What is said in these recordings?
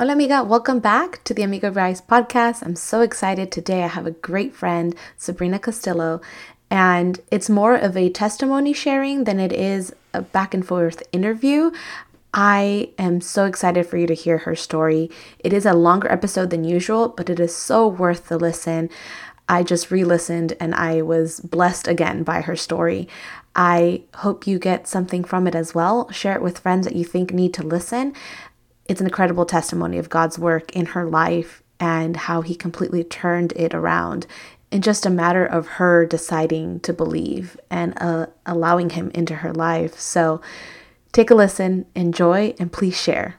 Hola, amiga. Welcome back to the Amiga Arise podcast. I'm so excited. Today I have a great friend, Sabryna Costello, and it's more of a testimony sharing than it is a back and forth interview. I am so excited for you to hear her story. It is a longer episode than usual, but it is so worth the listen. I just re listened and I was blessed again by her story. I hope you get something from it as well. Share it with friends that you think need to listen. It's an incredible testimony of God's work in her life and how He completely turned it around in just a matter of her deciding to believe and uh, allowing Him into her life. So take a listen, enjoy, and please share.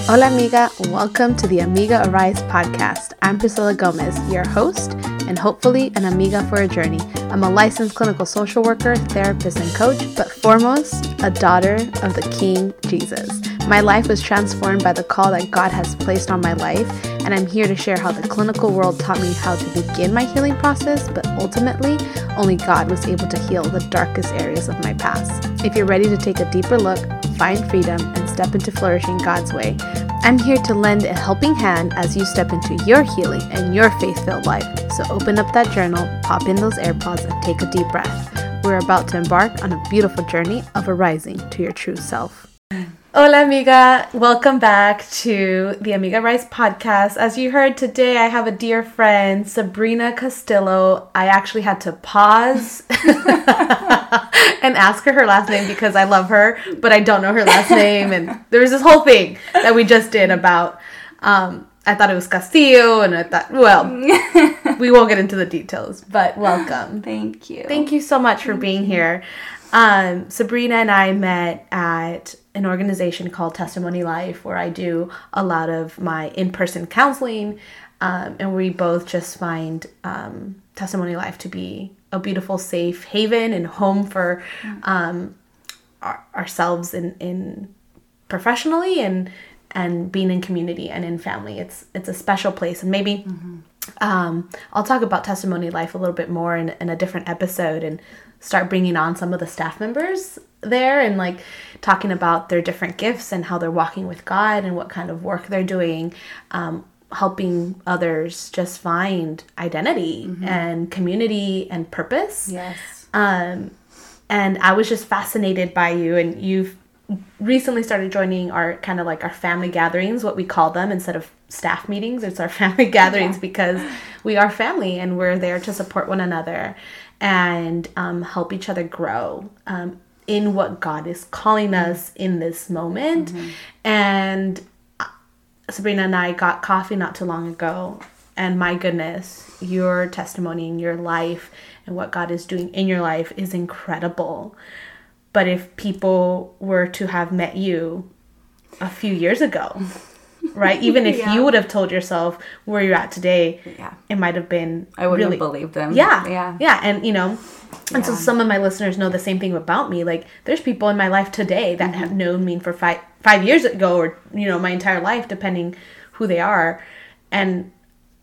Hola, amiga. Welcome to the Amiga Arise podcast. I'm Priscilla Gomez, your host, and hopefully an amiga for a journey. I'm a licensed clinical social worker, therapist, and coach, but foremost, a daughter of the King Jesus. My life was transformed by the call that God has placed on my life, and I'm here to share how the clinical world taught me how to begin my healing process, but ultimately, only God was able to heal the darkest areas of my past. If you're ready to take a deeper look, find freedom, and step into flourishing God's way, I'm here to lend a helping hand as you step into your healing and your faith filled life. So open up that journal, pop in those AirPods, and take a deep breath. We're about to embark on a beautiful journey of arising to your true self. Hola, amiga. Welcome back to the Amiga Arise podcast. As you heard today, I have a dear friend, Sabryna Costello. I actually had to pause and ask her her last name because I love her, but I don't know her last name. And there was this whole thing that we just did about, um, I thought it was Castillo, and I thought, well, we won't get into the details, but welcome. Thank you. Thank you so much for being here. Um, Sabryna and I met at an organization called Testimony Life, where I do a lot of my in person counseling. Um, and we both just find um, Testimony Life to be a beautiful, safe haven and home for um, our, ourselves in, in professionally and and being in community and in family. It's it's a special place, and maybe um, I'll talk about Testimony Life a little bit more in, in a different episode and start bringing on some of the staff members there and like talking about their different gifts and how they're walking with God and what kind of work they're doing, um, helping others just find identity and community and purpose. Yes. Um, and I was just fascinated by you, and you've recently started joining our kind of like our family gatherings, what we call them instead of staff meetings. It's our family gatherings because we are family and we're there to support one another and um, help each other grow um, in what God is calling us in this moment. And uh, Sabryna and I got coffee not too long ago. And my goodness, your testimony in your life and what God is doing in your life is incredible. But if people were to have met you a few years ago, right? Even if Yeah. you would have told yourself where you're at today, Yeah. it might have been I wouldn't really have believed them. yeah. Yeah. Yeah. And, you know, and so some of my listeners know the same thing about me. Like, there's people in my life today that Mm-hmm. have known me for five, five years ago or, you know, my entire life, depending who they are. And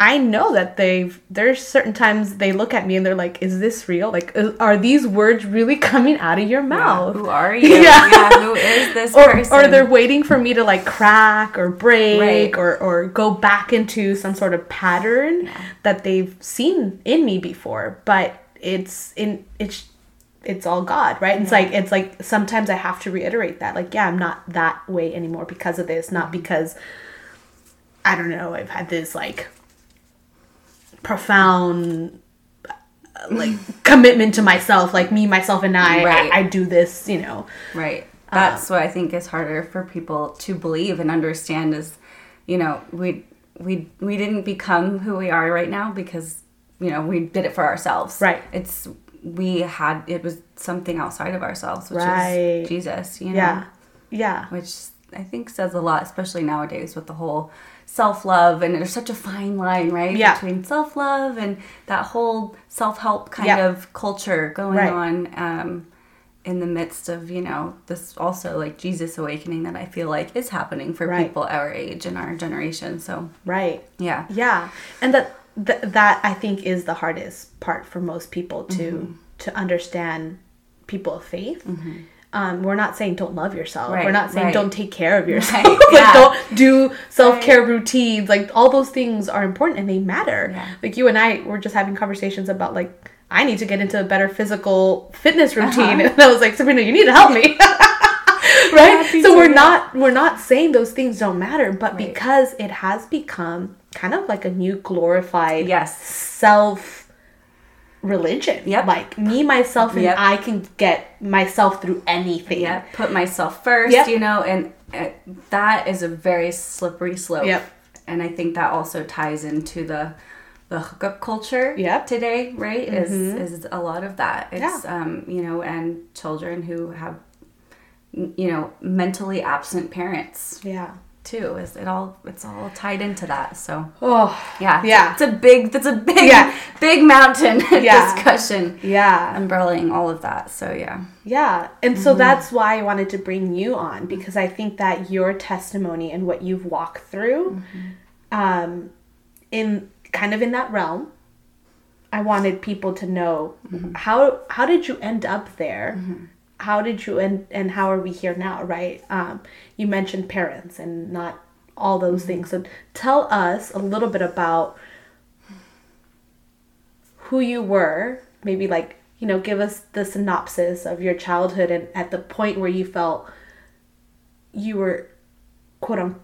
I know that they've, there's certain times they look at me and they're like, is this real? Like, is, are these words really coming out of your mouth? Who are you? Yeah. yeah. Who is this or, person? or they're waiting for me to like crack or break Right. or, or go back into some sort of pattern Yeah. that they've seen in me before but it's in it's it's all god right it's like it's like sometimes i have to reiterate that like yeah i'm not that way anymore because of this not mm-hmm. because i don't know i've had this like profound uh, like commitment to myself like me myself and i Right. I, I do this you know Right. That's what I think is harder for people to believe and understand is, you know, we we we didn't become who we are right now because, you know, we did it for ourselves. Right. It's we had it was something outside of ourselves, which Right. is Jesus, you know. yeah yeah Which I think says a lot, especially nowadays with the whole self love and there's such a fine line, right? Yeah. Between self love and that whole self help kind Yeah. of culture going Right. on. Um in the midst of you know this also like jesus awakening that i feel like is happening for Right. people our age and our generation so right yeah Yeah, and that th- that I think is the hardest part for most people to to understand people of faith. Um, we're not saying don't love yourself. Right, we're not saying right. don't take care of yourself. Right, like yeah. don't do self care routines. Like all those things are important and they matter. Yeah. Like you and I were just having conversations about like I need to get into a better physical fitness routine, and I was like, Sabryna, you need to help me. right? Happy So we're yeah. not we're not saying those things don't matter, but because it has become kind of like a new glorified Yes. self religion. Yep. Like me, myself, and Yep. I can get myself through anything. Yeah. Put myself first. Yep. You know, and uh, that is a very slippery slope. Yep. And I think that also ties into the the hookup culture Yep. today, right? Is is a lot of that. It's Yeah. um, you know, and children who have you know, mentally absent parents Yeah. Too. Is it all it's all tied into that. So Oh. yeah. Yeah. It's a big that's a big Yeah. big mountain Yeah. discussion. Yeah. Umbrellaing all of that. So yeah. Yeah. And so mm-hmm. that's why I wanted to bring you on because I think that your testimony and what you've walked through mm-hmm. um in kind of in that realm I wanted people to know mm-hmm. how how did you end up there? How did you end and how are we here now, right? Um you mentioned parents and not all those things. So tell us a little bit about who you were, maybe like, you know, give us the synopsis of your childhood and at the point where you felt you were quote unquote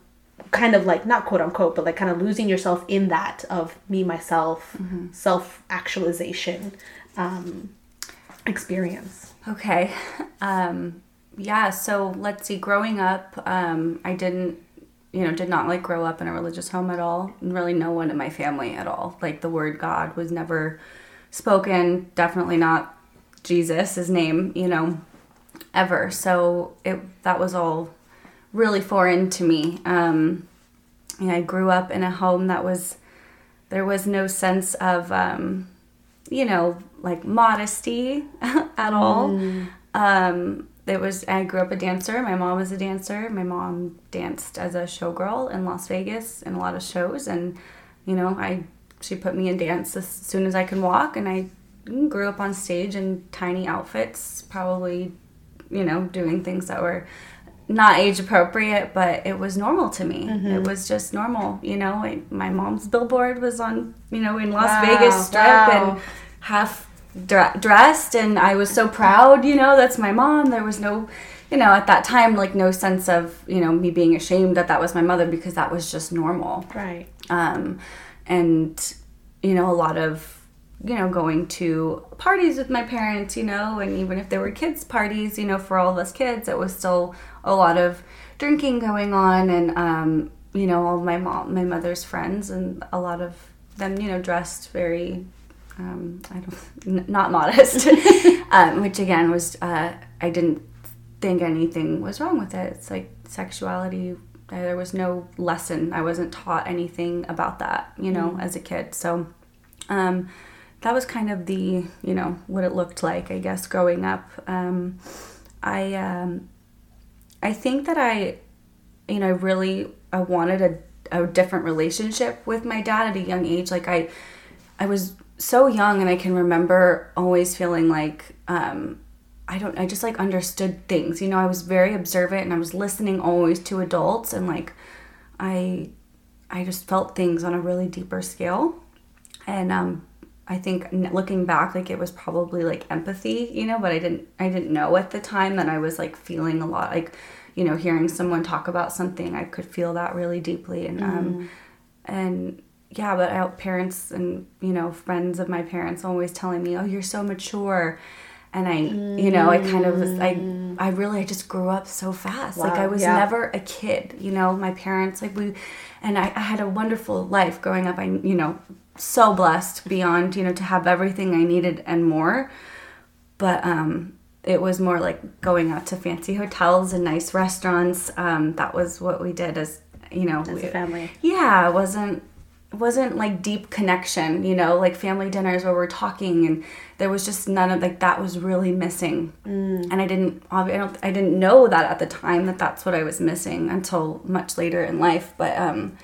kind of like not quote unquote, but like kind of losing yourself in that of me, myself, self actualization um, experience. Okay. Um, yeah, so let's see. Growing up, um, I didn't, you know, did not like grow up in a religious home at all. Really, no one in my family at all. Like the word God was never spoken. Definitely not Jesus, his name, you know, ever. So it that was all really foreign to me. Um, and I grew up in a home that was there was no sense of um, you know like modesty at all. Um, it was i grew up a dancer. My mom was a dancer. My mom danced as a showgirl in las vegas in a lot of shows. And you know i she put me in dance as soon as i can walk. And i grew up on stage in tiny outfits probably you know doing things that were not age appropriate, but it was normal to me. It was just normal, you know. I, my mom's billboard was on, you know, in Las Wow, Vegas Strip wow. and half dre- dressed, and I was so proud, you know. That's my mom. There was no, you know, at that time, like no sense of, you know, me being ashamed that that was my mother because that was just normal Right. um, and you know a lot of you know going to parties with my parents you know and even if there were kids parties you know for all of us kids it was still a lot of drinking going on and um, you know all my mom my mother's friends and a lot of them you know dressed very um, I don't n- not modest um, which again was uh, I didn't think anything was wrong with it. It's like sexuality uh, there was no lesson. I wasn't taught anything about that you know as a kid. So um, that was kind of the you know what it looked like i guess growing up um, i um, i think that i you know really i wanted a, a different relationship with my dad at a young age like i i was so young and i can remember always feeling like um, I don't I just like understood things. You know, I was very observant and I was listening always to adults and like I I just felt things on a really deeper scale. And um I think looking back like it was probably like empathy, you know, but I didn't I didn't know at the time that I was like feeling a lot like you know, hearing someone talk about something, I could feel that really deeply and um and yeah, but I, parents and you know friends of my parents always telling me, "Oh, you're so mature," and I, you know, I kind of was, I, I really, I just grew up so fast. like I was yeah. never a kid. You know, my parents, like we, and I, I had a wonderful life growing up. I, you know, so blessed beyond, you know, to have everything I needed and more. But um, it was more like going out to fancy hotels and nice restaurants. Um, that was what we did as, you know, As a family. yeah, it wasn't wasn't like deep connection, you know, like family dinners where we're talking and there was just none of like that was really missing. Mm. And I didn't I don't I didn't know that at the time that that's what I was missing until much later in life, but um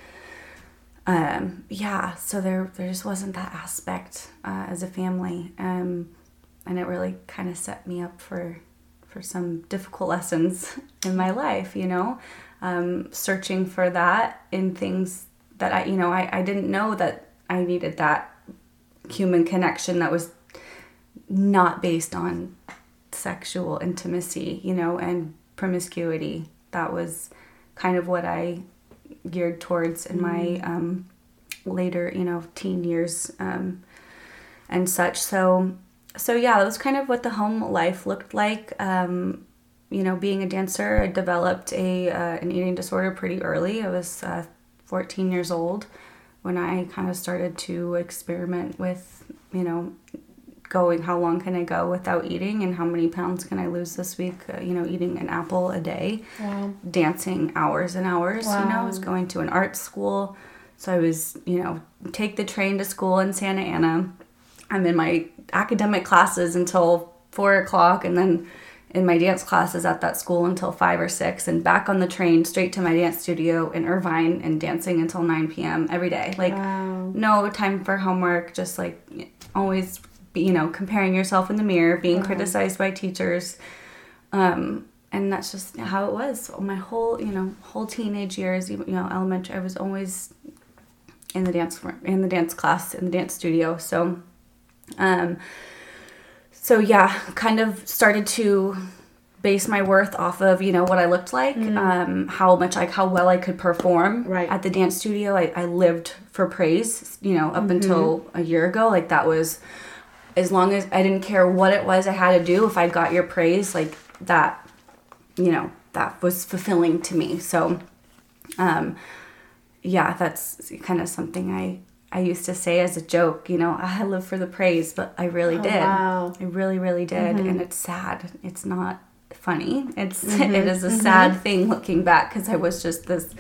um yeah, so there there just wasn't that aspect uh, as a family. Um and it really kind of set me up for for some difficult lessons in my life, you know, um, searching for that in things that I, you know, I, I didn't know that I needed that human connection that was not based on sexual intimacy, you know, and promiscuity. That was kind of what I geared towards in my um, later, you know, teen years um, and such. So, so yeah, that was kind of what the home life looked like. Um, you know, being a dancer, I developed a uh, an eating disorder pretty early. I was uh, 14 years old when I kind of started to experiment with, you know, going how long can I go without eating and how many pounds can I lose this week, uh, you know, eating an apple a day, Wow. dancing hours and hours, you know, I was going to an art school. So I was, you know, take the train to school in Santa Ana. I'm in my academic classes until four o'clock and then in my dance classes at that school until five or six and back on the train straight to my dance studio in Irvine and dancing until 9 p.m. every day. Like Wow. no time for homework, just like always, you know, comparing yourself in the mirror, being criticized by teachers. Um, and that's just how it was. My whole, you know, whole teenage years, you know, elementary, I was always in the dance in the dance class in the dance studio. So, um, so yeah, kind of started to base my worth off of you know what I looked like, um, how much like how well I could perform Right. at the dance studio. I, I lived for praise, you know, up until a year ago. Like that was as long as I didn't care what it was I had to do. If I got your praise, like that, you know, that was fulfilling to me. So, um, yeah, that's kind of something I I used to say as a joke. You know, ah, I live for the praise, but I really oh, did. wow. I really, really did, mm-hmm. and it's sad. It's not funny. It's mm-hmm. it is a mm-hmm. sad thing looking back because I was just this.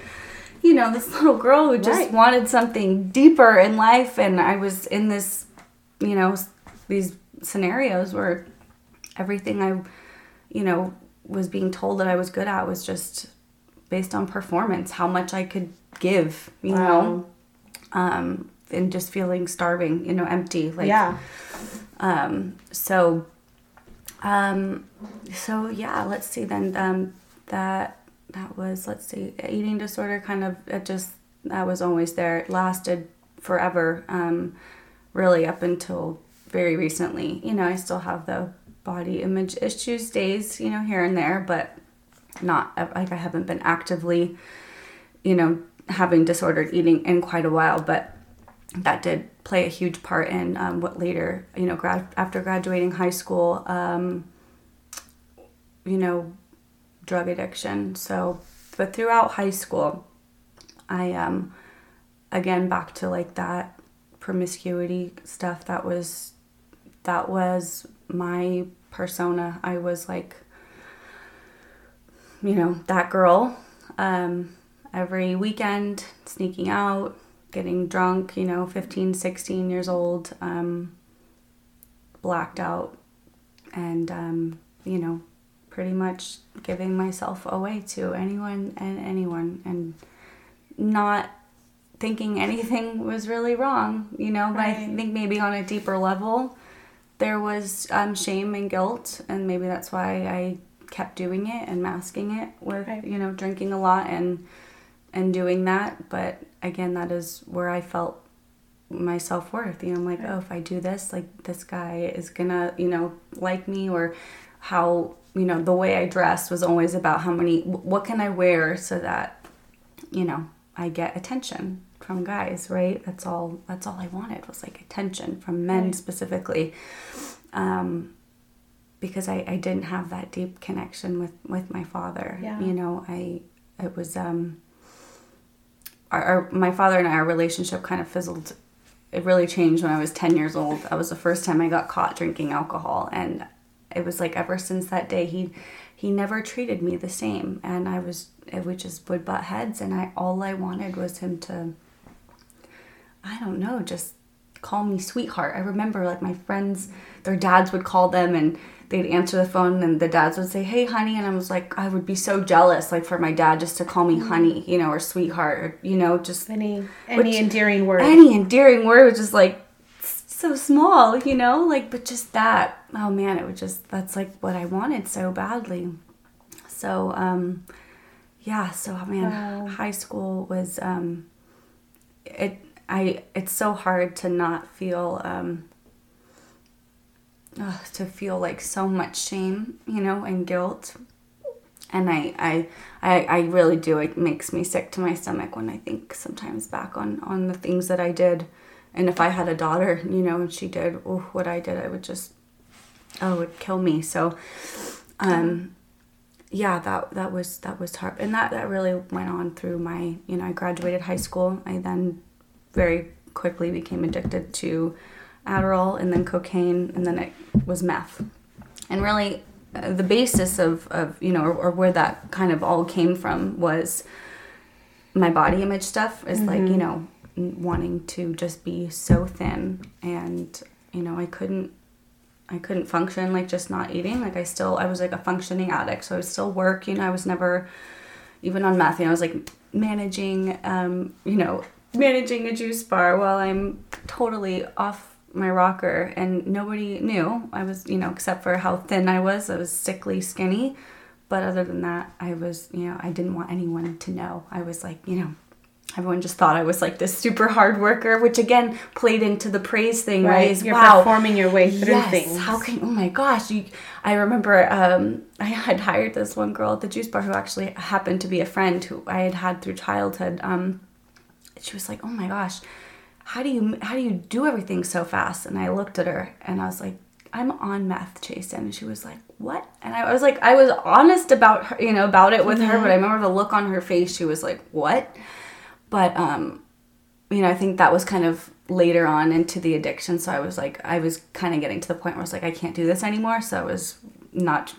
You know, this little girl who just Right. wanted something deeper in life, and I was in this, you know, these scenarios where everything I, you know, was being told that I was good at was just based on performance, how much I could give, you know, um, and just feeling starving, you know, empty. Like, yeah. um, so, um, so yeah, let's see then, um, that, that was, let's see, eating disorder kind of, it just, that was always there. It lasted forever, um, really up until very recently. You know, I still have the body image issues days, you know, here and there, but not like I haven't been actively, you know, having disordered eating in quite a while, but that did play a huge part in um, what later, you know, grad after graduating high school, um, you know, drug addiction. So, but throughout high school, I um, again back to like that promiscuity stuff. That was that was my persona. I was like, you know, that girl. Um, every weekend, sneaking out, getting drunk, you know, 15, 16 years old, um, blacked out, and, um, you know, pretty much giving myself away to anyone and anyone and not thinking anything was really wrong, you know, but I think maybe on a deeper level, there was um, shame and guilt, and maybe that's why I kept doing it and masking it with, Right. you know, drinking a lot and and doing that. But again, that is where I felt my self worth. You know, I'm like, oh, if I do this, like this guy is gonna, you know, like me, or how, you know, the way I dressed was always about how many, what can I wear so that, you know, I get attention from guys, right? That's all. That's all I wanted was like attention from men Right. specifically. Um, because I, I didn't have that deep connection with, with my father. Yeah. You know, I it was um our, our my father and I our relationship kind of fizzled. It really changed when I was ten years old. That was the first time I got caught drinking alcohol, and it was like ever since that day he he never treated me the same, and I was it would just would butt heads, and I all I wanted was him to I don't know, just call me sweetheart. I remember like my friends, their dads would call them and they'd answer the phone and the dads would say, Hey honey and I was like I would be so jealous like for my dad just to call me honey, you know, or sweetheart or you know, just Any any Which- endearing word. any endearing word was just like so small, you know, like, but just that, oh man, it would just, that's like what I wanted so badly. So, um, yeah, so man, Wow. high school was, um, it, I, it's so hard to not feel, um, ugh, to feel like so much shame, you know, and guilt. And I, I, I, I really do. It makes me sick to my stomach when I think sometimes back on, on the things that I did. And if I had a daughter, you know, and she did oh, what I did, I would just, oh, it would kill me. So, um, yeah, that that was that was hard, and that that really went on through my, you know, I graduated high school. I then very quickly became addicted to Adderall and then cocaine, and then it was meth. And really, uh, the basis of, of you know, or, or where that kind of all came from was my body image stuff. Is like you know, wanting to just be so thin, and you know, I couldn't. I couldn't function like just not eating. Like I still, I was like a functioning addict, so I would still work. You know, I was never even on meth. You know, I was like managing, um, you know, managing a juice bar while I'm totally off my rocker, and nobody knew. I was, you know, except for how thin I was. I was sickly skinny, but other than that, I was, you know, I didn't want anyone to know. I was like, you know. Everyone just thought I was like this super hard worker, which again played into the praise thing, right? Is, You're wow, performing your way through yes, things. How can oh my gosh, you I remember um I had hired this one girl at the juice bar who actually happened to be a friend who I had had through childhood. Um she was like, "Oh my gosh, how do you how do you do everything so fast?" And I looked at her and I was like, "I'm on meth, Jason." And she was like, "What?" And I was like I was honest about her, you know, about it with her, but I remember the look on her face. She was like, "What?" But um you know, I think that was kind of later on into the addiction. So I was like, I was kind of getting to the point where I was like, I can't do this anymore. So I was not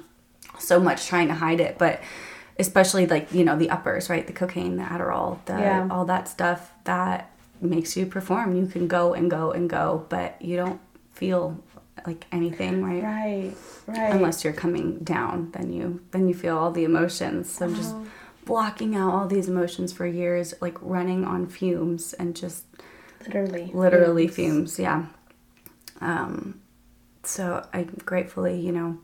so much trying to hide it, but especially like, you know, the uppers, right? The cocaine, the Adderall, the, Yeah. all that stuff that makes you perform. You can go and go and go, but you don't feel like anything, right? Right, right. Unless you're coming down, then you then you feel all the emotions. So just blocking out all these emotions for years, like running on fumes and just literally, literally fumes yeah um so i gratefully you know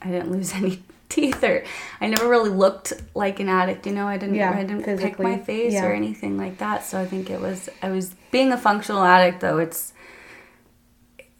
i didn't lose any teeth or i never really looked like an addict you know i didn't Yeah, i didn't pick my face yeah. or anything like that so i think it was i was being a functional addict though it's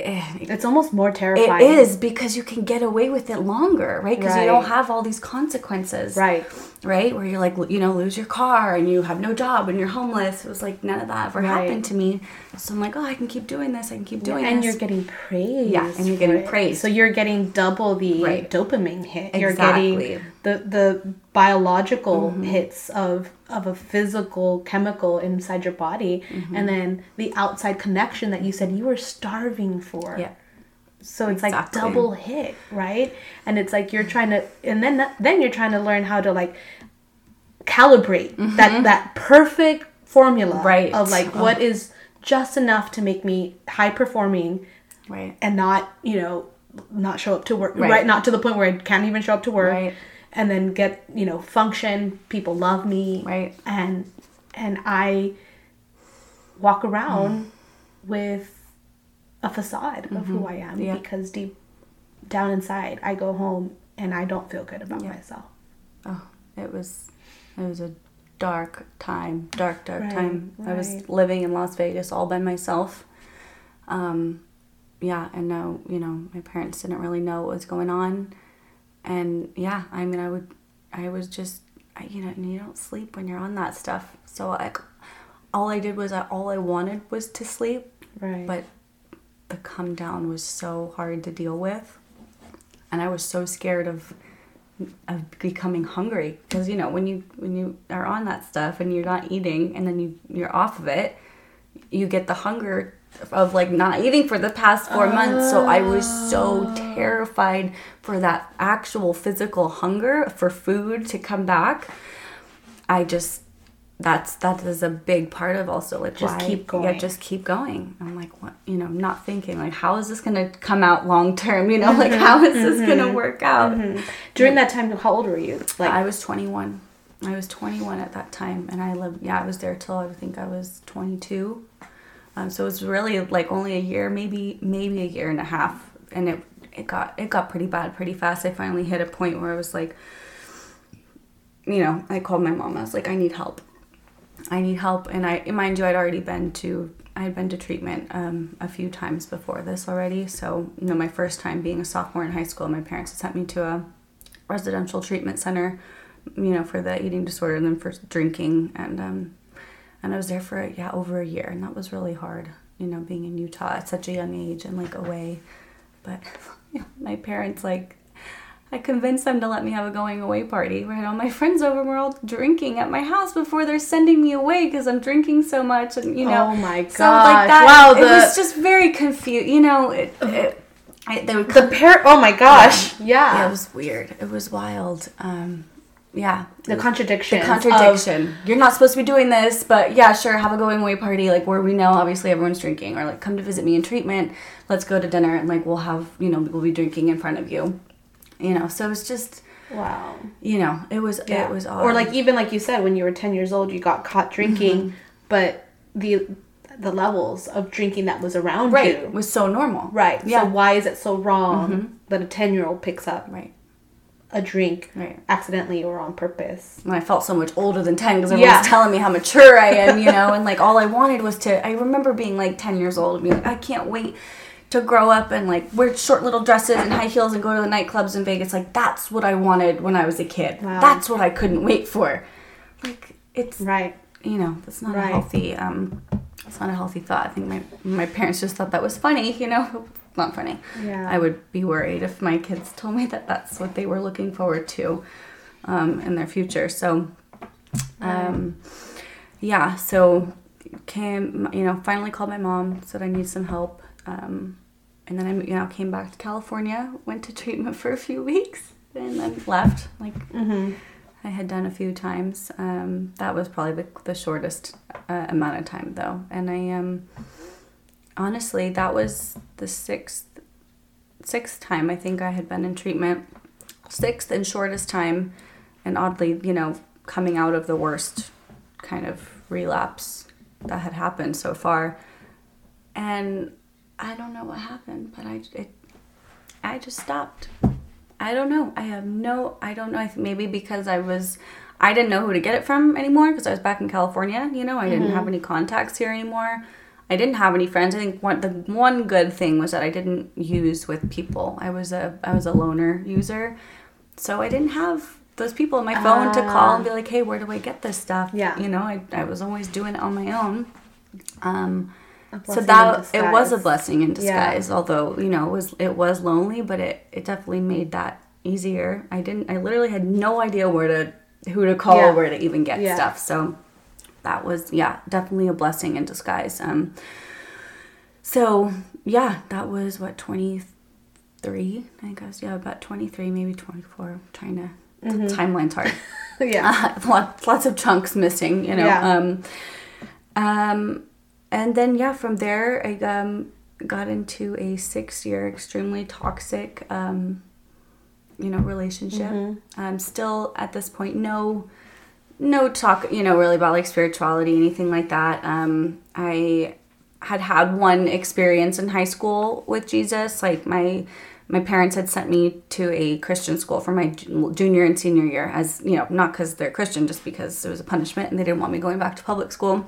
eh, It's almost more terrifying. is because you can get away with it longer right because you don't have all these consequences Right. Right? Where you're like, you know, lose your car and you have no job and you're homeless. It was like none of that ever Right. happened to me. So I'm like, oh, I can keep doing this. I can keep doing and this. And you're getting praise. Yeah, and you're getting it. praised. So you're getting double the Right. dopamine hit. You're getting the the biological Mm-hmm. hits of of a physical chemical inside your body, Mm-hmm. and then the outside connection that you said you were starving for. yeah, So it's Exactly. like double hit, right? And it's like you're trying to, and then then you're trying to learn how to like calibrate that that perfect formula Mm-hmm. Right. of like what is just enough to make me high performing right. and not you know not show up to work right. Right. not to the point where I can't even show up to work Right. and then get you know function people love me Right. and and I walk around with a facade of who I am Mm-hmm. Yeah. because deep down inside I go home and I don't feel good about myself Oh, it was, it was a dark time, dark, dark Right, time. I was living in Las Vegas all by myself. Um, yeah, and no, you know, my parents didn't really know what was going on, and yeah, I mean, I would, I was just, I, you know, and you don't sleep when you're on that stuff. So like, all I did was, I, all I wanted was to sleep, right but the come down was so hard to deal with. And i was so scared of of becoming hungry. Because you know when you when you are on that stuff and you're not eating and then you you're off of it you get the hunger of like not eating for the past four months. So i was so terrified for that actual physical hunger for food to come back. I just that's that is a big part of also like Just why keep yeah just keep going. I'm like what you know not thinking like how is this gonna come out long term you know like mm-hmm. how is this gonna mm-hmm. work out? Mm-hmm. During that time how old were you? Like i was 21 i was 21 at that time and i lived yeah i was there till i think i was 22 Um, so it was really like only a year, maybe maybe a year and a half, and it it got it got pretty bad pretty fast. I finally hit a point where I was like, you know, I called my mom. I was like, I need help. I need help, and I mind you, I'd already been to I had been to treatment um, a few times before this already. So you know, my first time being a sophomore in high school, my parents had sent me to a residential treatment center, you know, for the eating disorder and then for drinking, and um, and I was there for yeah over a year, and that was really hard. You know, being in Utah at such a young age and like away, but my parents like I convinced them to let me have a going away party. We had all my friends over. We're all drinking at my house before they're sending me away because I'm drinking so much, and you know. Oh my gosh! So like that, wow, it was just very confused. You know, it, it, I, they would the pair. Oh my gosh! Yeah, yeah, it was weird. It was wild. Um, yeah, the contradiction. the contradiction. You're not supposed to be doing this, but yeah, sure, have a going away party, like where we know obviously everyone's drinking, or like come to visit me in treatment. Let's go to dinner, and like we'll have you know we'll be drinking in front of you. You know, so it's just Wow. you know it was Yeah. it was odd. Or like even like you said, when you were ten years old, you got caught drinking, Mm-hmm. but the the levels of drinking that was around right you. was so normal. Right. Yeah. Mm-hmm. So why is it so wrong that a ten year old picks up Right. a drink Right. accidentally or on purpose? And I felt so much older than 10 because everyone Yeah. was telling me how mature I am, you know, and like all I wanted was to. I remember being like 10 years old and being like, I can't wait to grow up and like wear short little dresses and high heels and go to the nightclubs in Vegas. Like, that's what I wanted when I was a kid. Wow. That's what I couldn't wait for. Like, it's, Right. you know, that's not Right. a healthy, um, it's not a healthy thought. I think my, my parents just thought that was funny, you know, not funny. Yeah. I would be worried if my kids told me that that's what they were looking forward to um, in their future. So, um, yeah, so came, you know, finally called my mom, said I need some help. Um, and then I, you know, came back to California, went to treatment for a few weeks, and then left. Like, Mm-hmm. I had done a few times. Um, that was probably the, the shortest uh, amount of time, though. And I, um, honestly, that was the sixth, sixth time I think I had been in treatment. Sixth and shortest time, and oddly, you know, coming out of the worst kind of relapse that had happened so far. And I don't know what happened, but I, it, I just stopped. I don't know. I have no. I don't know. I maybe because I was, I didn't know who to get it from anymore because I was back in California. You know, I didn't have any contacts here anymore. I didn't have any friends. I think one the one good thing was that I didn't use with people. I was a I was a loner user, so I didn't have those people on my phone to call and be like, "Hey, where do I get this stuff?" Yeah. you know, I I was always doing it on my own. Um, so that it was a blessing in Yeah. disguise although you know it was it was lonely but it it definitely made that easier i didn't i literally had no idea where to who to call Yeah. where to even get Yeah. stuff so that was yeah definitely a blessing in disguise um so yeah that was what 23 i guess yeah about 23 maybe 24 trying to Mm-hmm. timeline's hard Yeah. lots, lots of chunks missing, you know. Yeah. Um, um, and then yeah, from there I um, got into a six-year extremely toxic, um, you know, relationship. Mm-hmm. Um, still at this point, no, no talk, you know, really about like spirituality, anything like that. Um, I had had one experience in high school with Jesus, like my my parents had sent me to a Christian school for my junior and senior year, as you know, not because they're Christian, just because it was a punishment and they didn't want me going back to public school.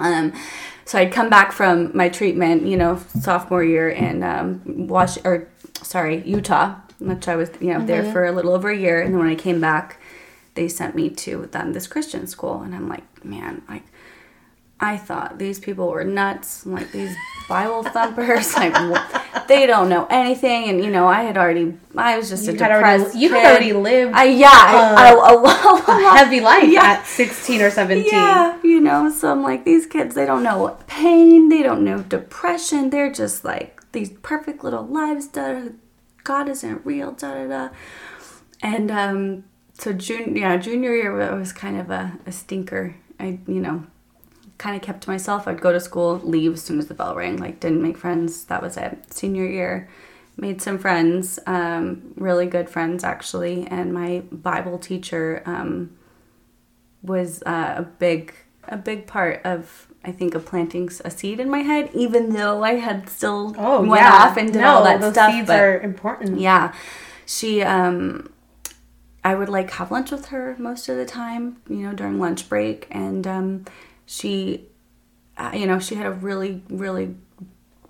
Um, so I'd come back from my treatment, you know, sophomore year in um, Wash or sorry Utah, which I was you know there for a little over a year, and then when I came back, they sent me to then this Christian school, and I'm like, man, like I thought these people were nuts, like these Bible thumpers, like they don't know anything. And you know, I had already, I was just You a had already- depressed. you had already lived, I yeah, a, a heavy life Yeah. at 16 or 17. Yeah, you know, so I'm like, these kids, they don't know pain, they don't know depression. They're just like these perfect little lives. Da, da, God isn't real. Da da da. And um, so junior, yeah, junior year was kind of a, a stinker. I, you know, kind of kept to myself. I'd go to school, leave as soon as the bell rang. Like, didn't make friends. That was it. Senior year, made some friends, um, really good friends actually. And my Bible teacher um, was uh, a big a big part of I think of planting a seed in my head, even though I had still oh, went yeah. off and did no, all that those stuff. Seeds but are important. yeah, she um, I would like have lunch with her most of the time, you know, during lunch break, and um, she, uh, you know, she had a really really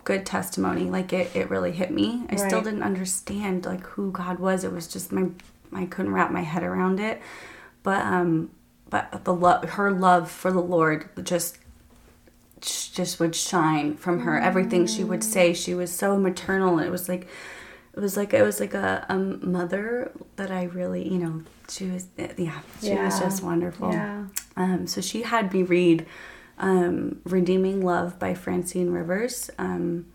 good testimony. Like it, it really hit me. I still didn't understand like who God was. It was just my I couldn't wrap my head around it. But um but the love her love for the Lord just just would shine from her. Everything she would say, she was so maternal. It was like it was like it was like a, a mother that I really, you know, she was yeah, she was just wonderful. Yeah. Um, so she had me read um, Redeeming Love by Francine Rivers. Um,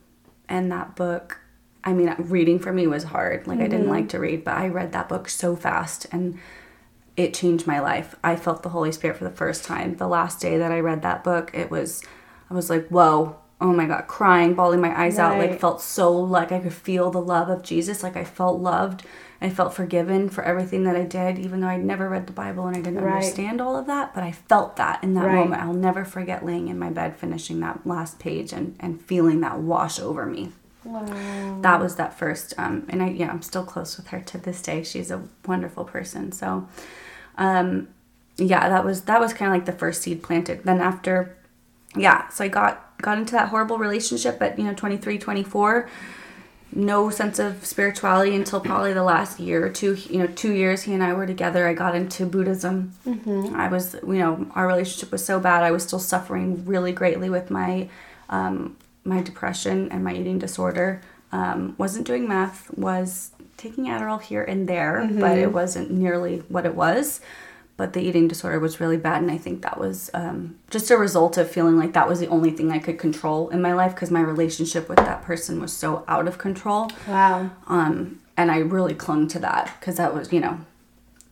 and that book, I mean, reading for me was hard. Like, I didn't like to read, but I read that book so fast and it changed my life. I felt the Holy Spirit for the first time. The last day that I read that book, it was, I was like, whoa. Oh my God, crying, bawling my eyes out, like felt so like I could feel the love of Jesus. Like I felt loved. I felt forgiven for everything that I did, even though I'd never read the Bible and I didn't Right. understand all of that. But I felt that in that Right. moment. I'll never forget laying in my bed, finishing that last page, and, and feeling that wash over me. Wow. That was that first. Um, and I, yeah, I'm still close with her to this day. She's a wonderful person. So, um, yeah, that was that was kind of like the first seed planted. Then after, yeah, so I got got into that horrible relationship at you know 23, 24 no sense of spirituality until probably the last year or two. You know, two years he and I were together. I got into Buddhism. Mm-hmm. I was, you know, our relationship was so bad. I was still suffering really greatly with my um, my depression and my eating disorder. Um, wasn't doing meth. Was taking Adderall here and there, but it wasn't nearly what it was. But the eating disorder was really bad, and I think that was um, just a result of feeling like that was the only thing I could control in my life because my relationship with that person was so out of control. Wow. Um, and I really clung to that because that was, you know,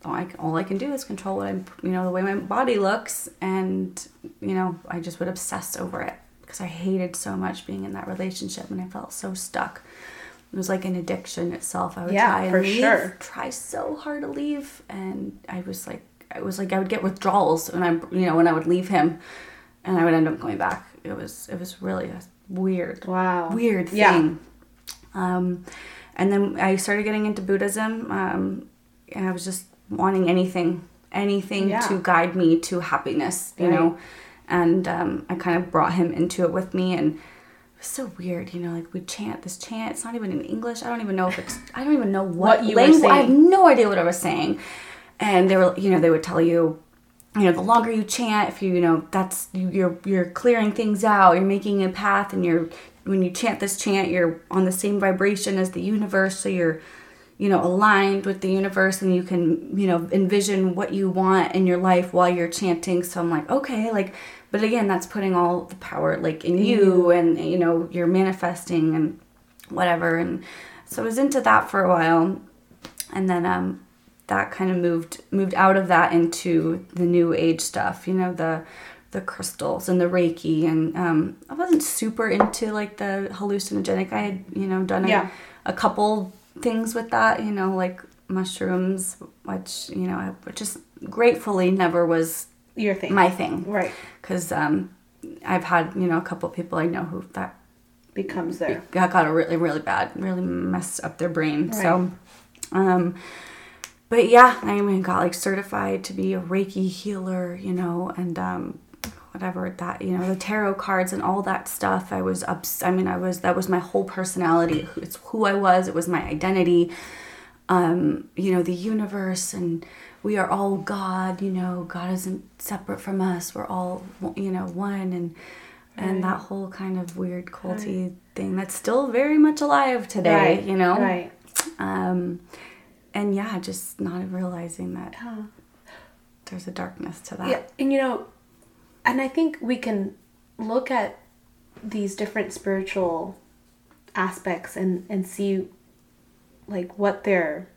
all I, all I can do is control what I'm, you know, the way my body looks. And, you know, I just would obsess over it because I hated so much being in that relationship and I felt so stuck. It was like an addiction itself. I would Yeah, try and for leave, sure. try so hard to leave. And I was like, it was like I would get withdrawals when I'm, you know, when I would leave him and I would end up going back. It was, it was really a weird, Wow. weird thing. Yeah. Um, and then I started getting into Buddhism, um, and I was just wanting anything, anything Yeah. to guide me to happiness, you Right. know. And um, I kind of brought him into it with me, and it was so weird, you know. Like we chant this chant. It's not even in English. I don't even know if it's. I don't even know what, What you were language. I have no idea what I was saying. And they were, you know, they would tell you you know the longer you chant if you you know that's you, you're you're clearing things out you're making a path and you're when you chant this chant you're on the same vibration as the universe so you're you know aligned with the universe and you can you know envision what you want in your life while you're chanting. So i'm like okay like but again that's putting all the power like in you and you know you're manifesting and whatever. And so i was into that for a while. And then um that kind of moved moved out of that into the new age stuff you know the the crystals and the reiki and um, i wasn't super into like the hallucinogenic i had you know done a, Yeah. a couple things with that you know like mushrooms which you know i just gratefully never was Your thing. my thing right. because um, i've had you know a couple people i know who that Becomes there. got got a really really bad really messed up their brain so um but yeah i mean got like certified to be a reiki healer you know and um whatever that you know the tarot cards and all that stuff. I was ups i mean i was that was my whole personality. It's who i was. It was my identity. Um you know the universe and we are all god you know. God isn't separate from us. We're all you know one and and that whole kind of weird culty thing that's still very much alive today Right. you know? Right. um and yeah just not realizing that there's a darkness to that Yeah, and you know, and I think we can look at these different spiritual aspects and and see like what they're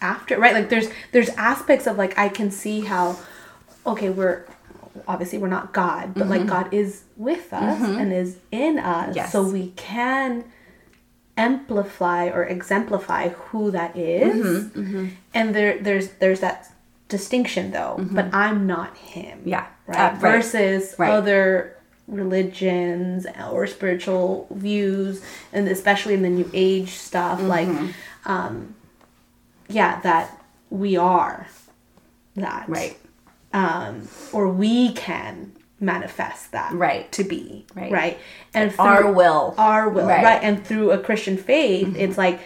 after, right? Like there's there's aspects of like I can see how okay, we're obviously we're not God, but like mm-hmm. God is with us mm-hmm. and is in us. Yes. So we can amplify or exemplify who that is. and there there's there's that distinction though, but I'm not him. Yeah. Right. Uh. Versus Right. other religions or spiritual views, and especially in the New Age stuff, like, Mm-hmm. um, yeah, that we are that. Right. Um, or we can manifest that. Right. To be. Right. Right. And Our will. Our will. Right. Mm-hmm. Right. And through a Christian faith, it's like,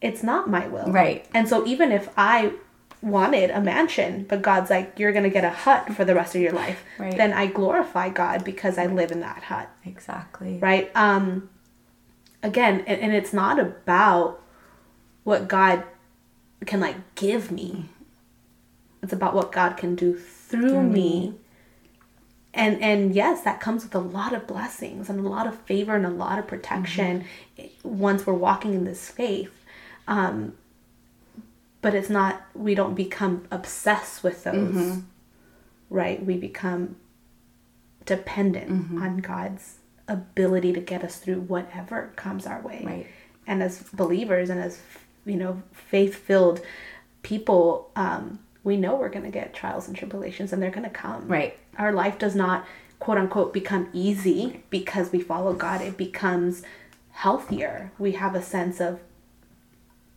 it's not my will. Right. And so even if I wanted a mansion, but God's like, you're to get a hut for the rest of your life, Right. then I glorify God because I live in that hut. Exactly. Right. Um, again, and, and it's not about what God can like give me. It's about what God can do through, me. And and yes, that comes with a lot of blessings and a lot of favor and a lot of protection once we're walking in this faith. Um, but it's not we don't become obsessed with those. Right? We become dependent Mm-hmm. on God's ability to get us through whatever comes our way. Right. And as believers and as you know, faith-filled people, um, we know we're going to get trials and tribulations, and they're going to come. Right. Our life does not quote unquote become easy because we follow God. It becomes healthier. We have a sense of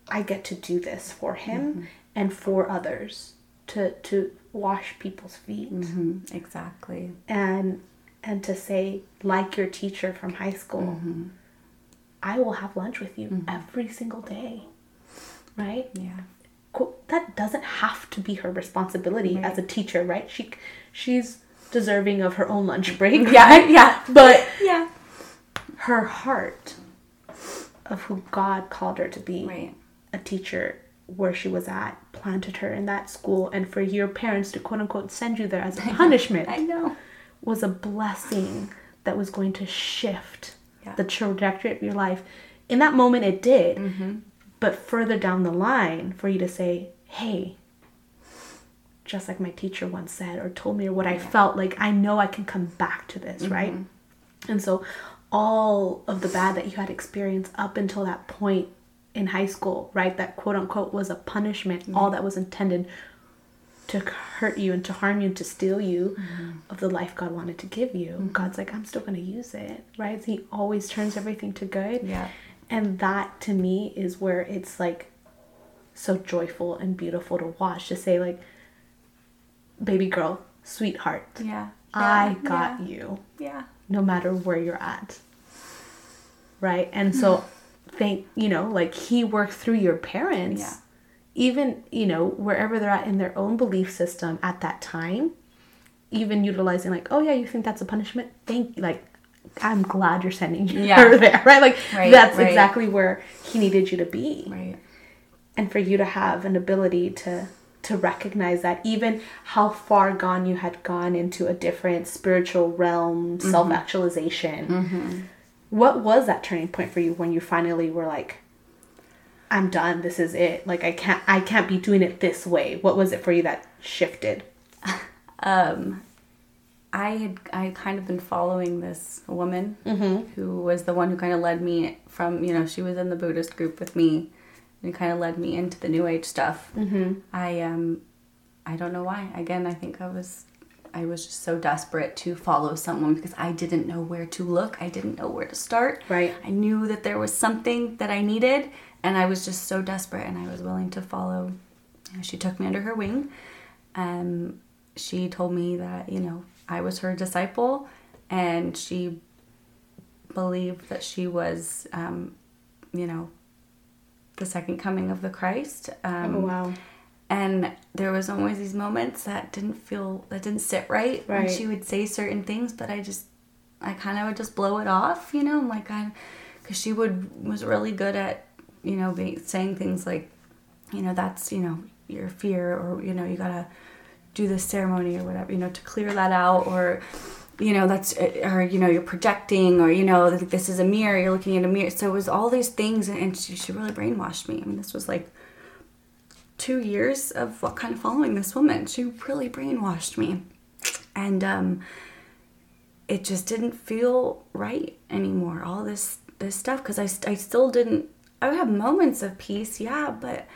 I get to do this for Him mm-hmm. and for others to to wash people's feet. Hmm Exactly. and and to say like your teacher from high school mm-hmm. i will have lunch with you mm-hmm. every single day. Right? Yeah. That doesn't have to be her responsibility as a teacher right? She she's deserving of her own lunch break Yeah. Yeah. but Yeah. her heart of who god called her to be Right. a teacher where she was at planted her in that school and for your parents to quote unquote send you there as a punishment I know. was a blessing that was going to shift Yeah. the trajectory of your life. In that moment, it did. Mm-hmm. But further down the line, for you to say, hey, just like my teacher once said or told me, or what I felt like, I know I can come back to this, right? Mm-hmm. And so, all of the bad that you had experienced up until that point in high school, right? That quote unquote was a punishment, Mm-hmm. all that was intended to hurt you and to harm you and to steal you Mm-hmm. of the life God wanted to give you. God's like, I'm still going to use it, right? He always turns everything to good. Yeah. And that to me is where it's like so joyful and beautiful to watch to say, like, baby girl, sweetheart, Yeah. I Yeah. got yeah. you Yeah. no matter where you're at. Right? And so thank you know, like he worked through your parents. Yeah. Even, you know, wherever they're at in their own belief system at that time, even utilizing like, oh yeah, you think that's a punishment? Thank like I'm glad you're sending Yeah. her there, right? Like Right, that's right. exactly where he needed you to be Right. and for you to have an ability to to recognize that even how far gone you had gone into a different spiritual realm mm-hmm. self-actualization. Mm-hmm. What was that turning point for you when you finally were like i'm done this is it. Like i can't i can't be doing it this way. What was it for you that shifted? Um, I had I kind of been following this woman mm-hmm. who was the one who kind of led me from you know she was in the Buddhist group with me and kind of led me into the New Age stuff. Mm-hmm. I um I don't know why. Again, I think I was I was just so desperate to follow someone because I didn't know where to look. I didn't know where to start. Right. I knew that there was something that I needed, and I was just so desperate, and I was willing to follow. She took me under her wing. Um, she told me that you know I was her disciple, and she believed that she was, um, you know, the second coming of the Christ. Um, oh wow and there was always these moments that didn't feel that didn't sit right, when Right. she would say certain things but i just i kind of would just blow it off you know I'm like i because she would was really good at you know being, saying things like you know that's you know your fear or you know you gotta do this ceremony or whatever you know to clear that out or you know that's or you know you're projecting or you know this is a mirror you're looking at a mirror so it was all these things and she, she really brainwashed me i mean this was like two years of what kind of following this woman. She really brainwashed me. And um, it just didn't feel right anymore. All this this stuff because I, I still didn't. I would have moments of peace, yeah, but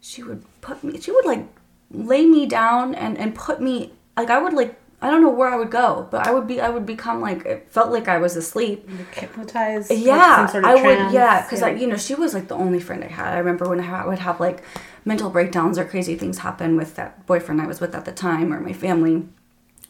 she would put me. She would like lay me down and and put me like I would like I don't know where I would go, but I would be I would become like it felt like I was asleep. Hypnotized. Yeah, sort of I trance. would. Yeah, because yeah. like you know she was like the only friend I had. I remember when I would have like mental breakdowns or crazy things happen with that boyfriend I was with at the time or my family.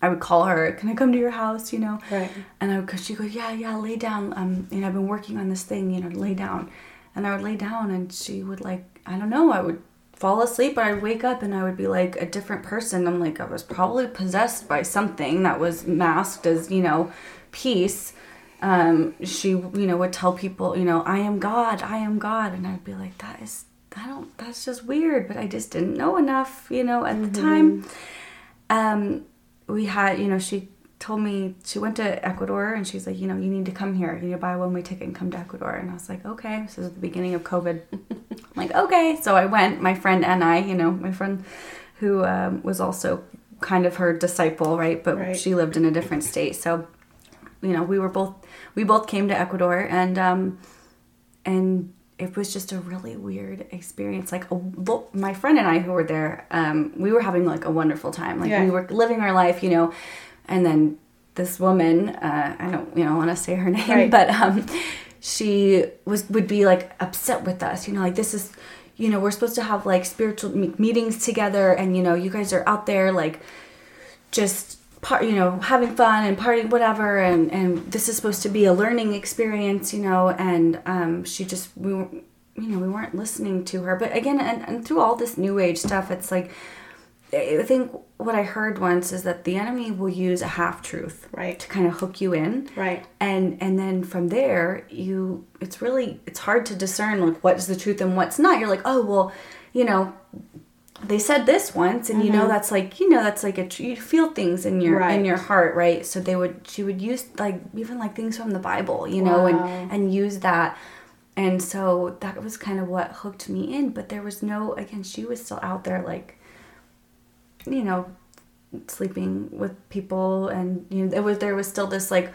I would call her, "Can I come to your house?" You know, right? And I would, cause she goes, "Yeah, yeah, lay down." Um, you know, I've been working on this thing. You know, lay down, and I would lay down, and she would like, I don't know, I would fall asleep or I'd wake up and I would be like a different person. I'm like, I was probably possessed by something that was masked as, you know, peace. Um, she, you know, would tell people, you know, I am God, I am God. And I'd be like, that is, I don't, that's just weird. But I just didn't know enough, you know, at mm-hmm. the time. Um, we had, you know, she told me she went to Ecuador and she's like, you know, you need to come here. You need to buy a one way ticket and come to Ecuador. And I was like, okay. This was at the beginning of COVID. I'm like, okay. So I went, my friend and I, you know, my friend who um, was also kind of her disciple, right? But right. she lived in a different state. So, you know, we were both, we both came to Ecuador and, um, and it was just a really weird experience. Like a, my friend and I who were there, um, we were having like a wonderful time. Like yeah. we were living our life, you know, and then this woman, uh, I don't, you know, want to say her name, right. but um, she was would be like upset with us. You know, like this is, you know, we're supposed to have like spiritual meetings together, and you know, you guys are out there like just part you know having fun and partying whatever and and this is supposed to be a learning experience you know and um she just we you know we weren't listening to her but again and, and through all this new age stuff it's like I think what I heard once is that the enemy will use a half truth, right, to kind of hook you in, right, and and then from there you it's really it's hard to discern like what is the truth and what's not. You're like, oh well, you know, they said this once, and mm-hmm. you know mm-hmm. that's like you know that's like a you feel things in your right. in your heart, right? So they would she would use like even like things from the Bible, you know, wow. and and use that. And so that was kind of what hooked me in, but there was no again she was still out there like you know, sleeping with people and you know, it was there was still this like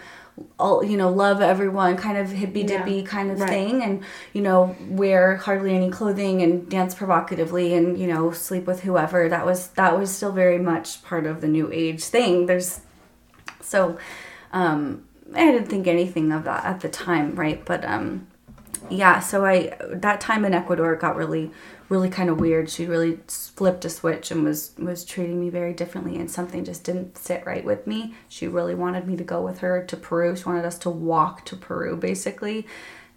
all you know love everyone kind of hippy dippy yeah, kind of right. thing and you know wear hardly any clothing and dance provocatively and you know sleep with whoever. That was that was still very much part of the new age thing. There's so um i didn't think anything of that at the time right? But um yeah so i that time in ecuador got really really kind of weird. She really flipped a switch and was was treating me very differently, and something just didn't sit right with me. She really wanted me to go with her to Peru. She wanted us to walk to Peru, basically,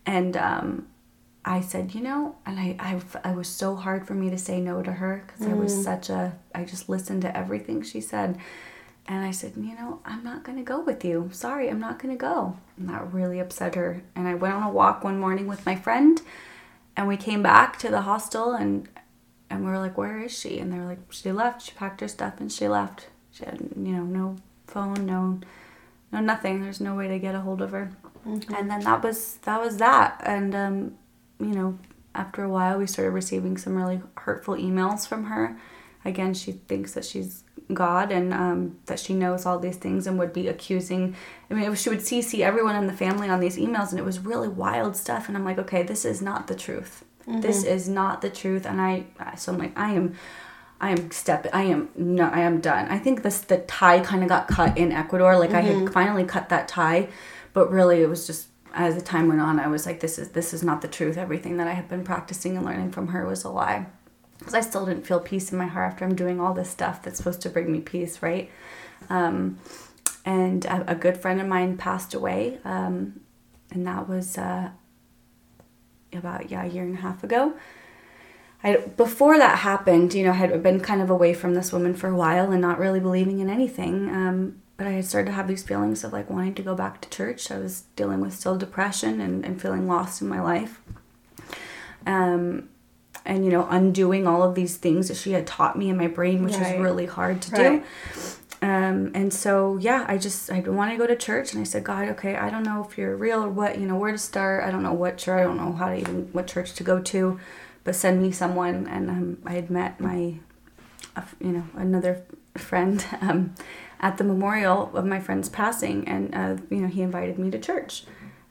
and um, I said, you know, and I I, I was so hard for me to say no to her because mm. I was mm. such a I just listened to everything she said. And I said, you know, I'm not going to go with you. Sorry, I'm not going to go. And that really upset her. And I went on a walk one morning with my friend and we came back to the hostel and and we were like where is she? And they were like she left. She packed her stuff and she left. She had you know no phone no no nothing. There's no way to get a hold of her. Mm-hmm. and then that was that was that. And um you know after a while we started receiving some really hurtful emails from her. Again she thinks that she's God and um, that she knows all these things and would be accusing. I mean, was, she would CC everyone in the family on these emails, and it was really wild stuff. And I'm like, okay, this is not the truth. Mm-hmm. This is not the truth. And I, so I'm like, I am. I am step. I am no. I am done. I think this the tie kind of got cut in Ecuador. Like mm-hmm. I had mm-hmm. finally cut that tie, but really it was just as the time went on. I was like, this is this is not the truth. Everything that I had been practicing and learning from her was a lie because I still didn't feel peace in my heart after I'm doing all this stuff that's supposed to bring me peace, right? Um, and a, a, good friend of mine passed away, um, and that was uh, about yeah a year and a half ago. I before that happened, you know, I had been kind of away from this woman for a while and not really believing in anything. Um, but I had started to have these feelings of like wanting to go back to church. I was dealing with still depression and, and feeling lost in my life. Um, and you know undoing all of these things that she had taught me in my brain which right. was really hard to right. do um, and so yeah i just i want to go to church and i said god okay i don't know if you're real or what you know where to start i don't know what church i don't know how to even what church to go to but send me someone and um, i had met my uh, you know another friend um, at the memorial of my friend's passing and uh, you know he invited me to church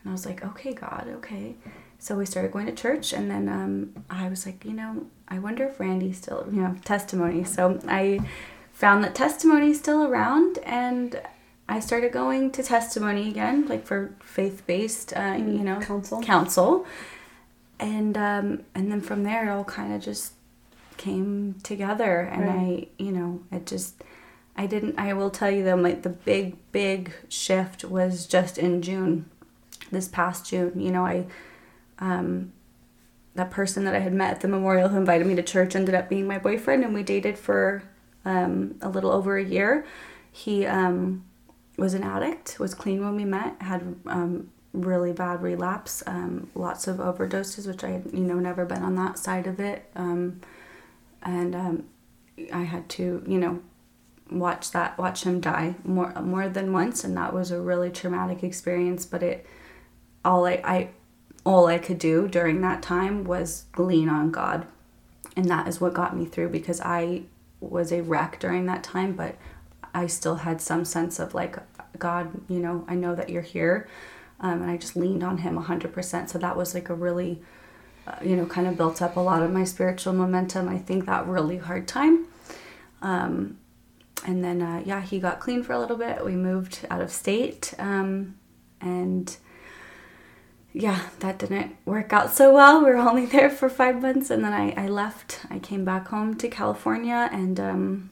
and i was like okay god okay so we started going to church, and then um, I was like, you know, I wonder if randy still, you know, testimony. So I found that testimony still around, and I started going to testimony again, like for faith based, uh, mm, you know, counsel. Counsel, and um, and then from there, it all kind of just came together, and right. I, you know, it just. I didn't. I will tell you though, like the big, big shift was just in June, this past June. You know, I, um, that person that I had met at the memorial who invited me to church ended up being my boyfriend, and we dated for um, a little over a year. He um, was an addict, was clean when we met, had um, really bad relapse, um, lots of overdoses, which I had, you know, never been on that side of it. Um, and um, I had to, you know, watch that, watch him die more, more than once. And that was a really traumatic experience, but it, all I, I, all I could do during that time was lean on God. And that is what got me through because I was a wreck during that time, but I still had some sense of like, God, you know, I know that you're here. Um, and I just leaned on Him 100%. So that was like a really, uh, you know, kind of built up a lot of my spiritual momentum. I think that really hard time. Um, and then, uh, yeah, he got clean for a little bit. We moved out of state. Um, and yeah, that didn't work out so well. We were only there for five months. And then I, I left. I came back home to California. And um,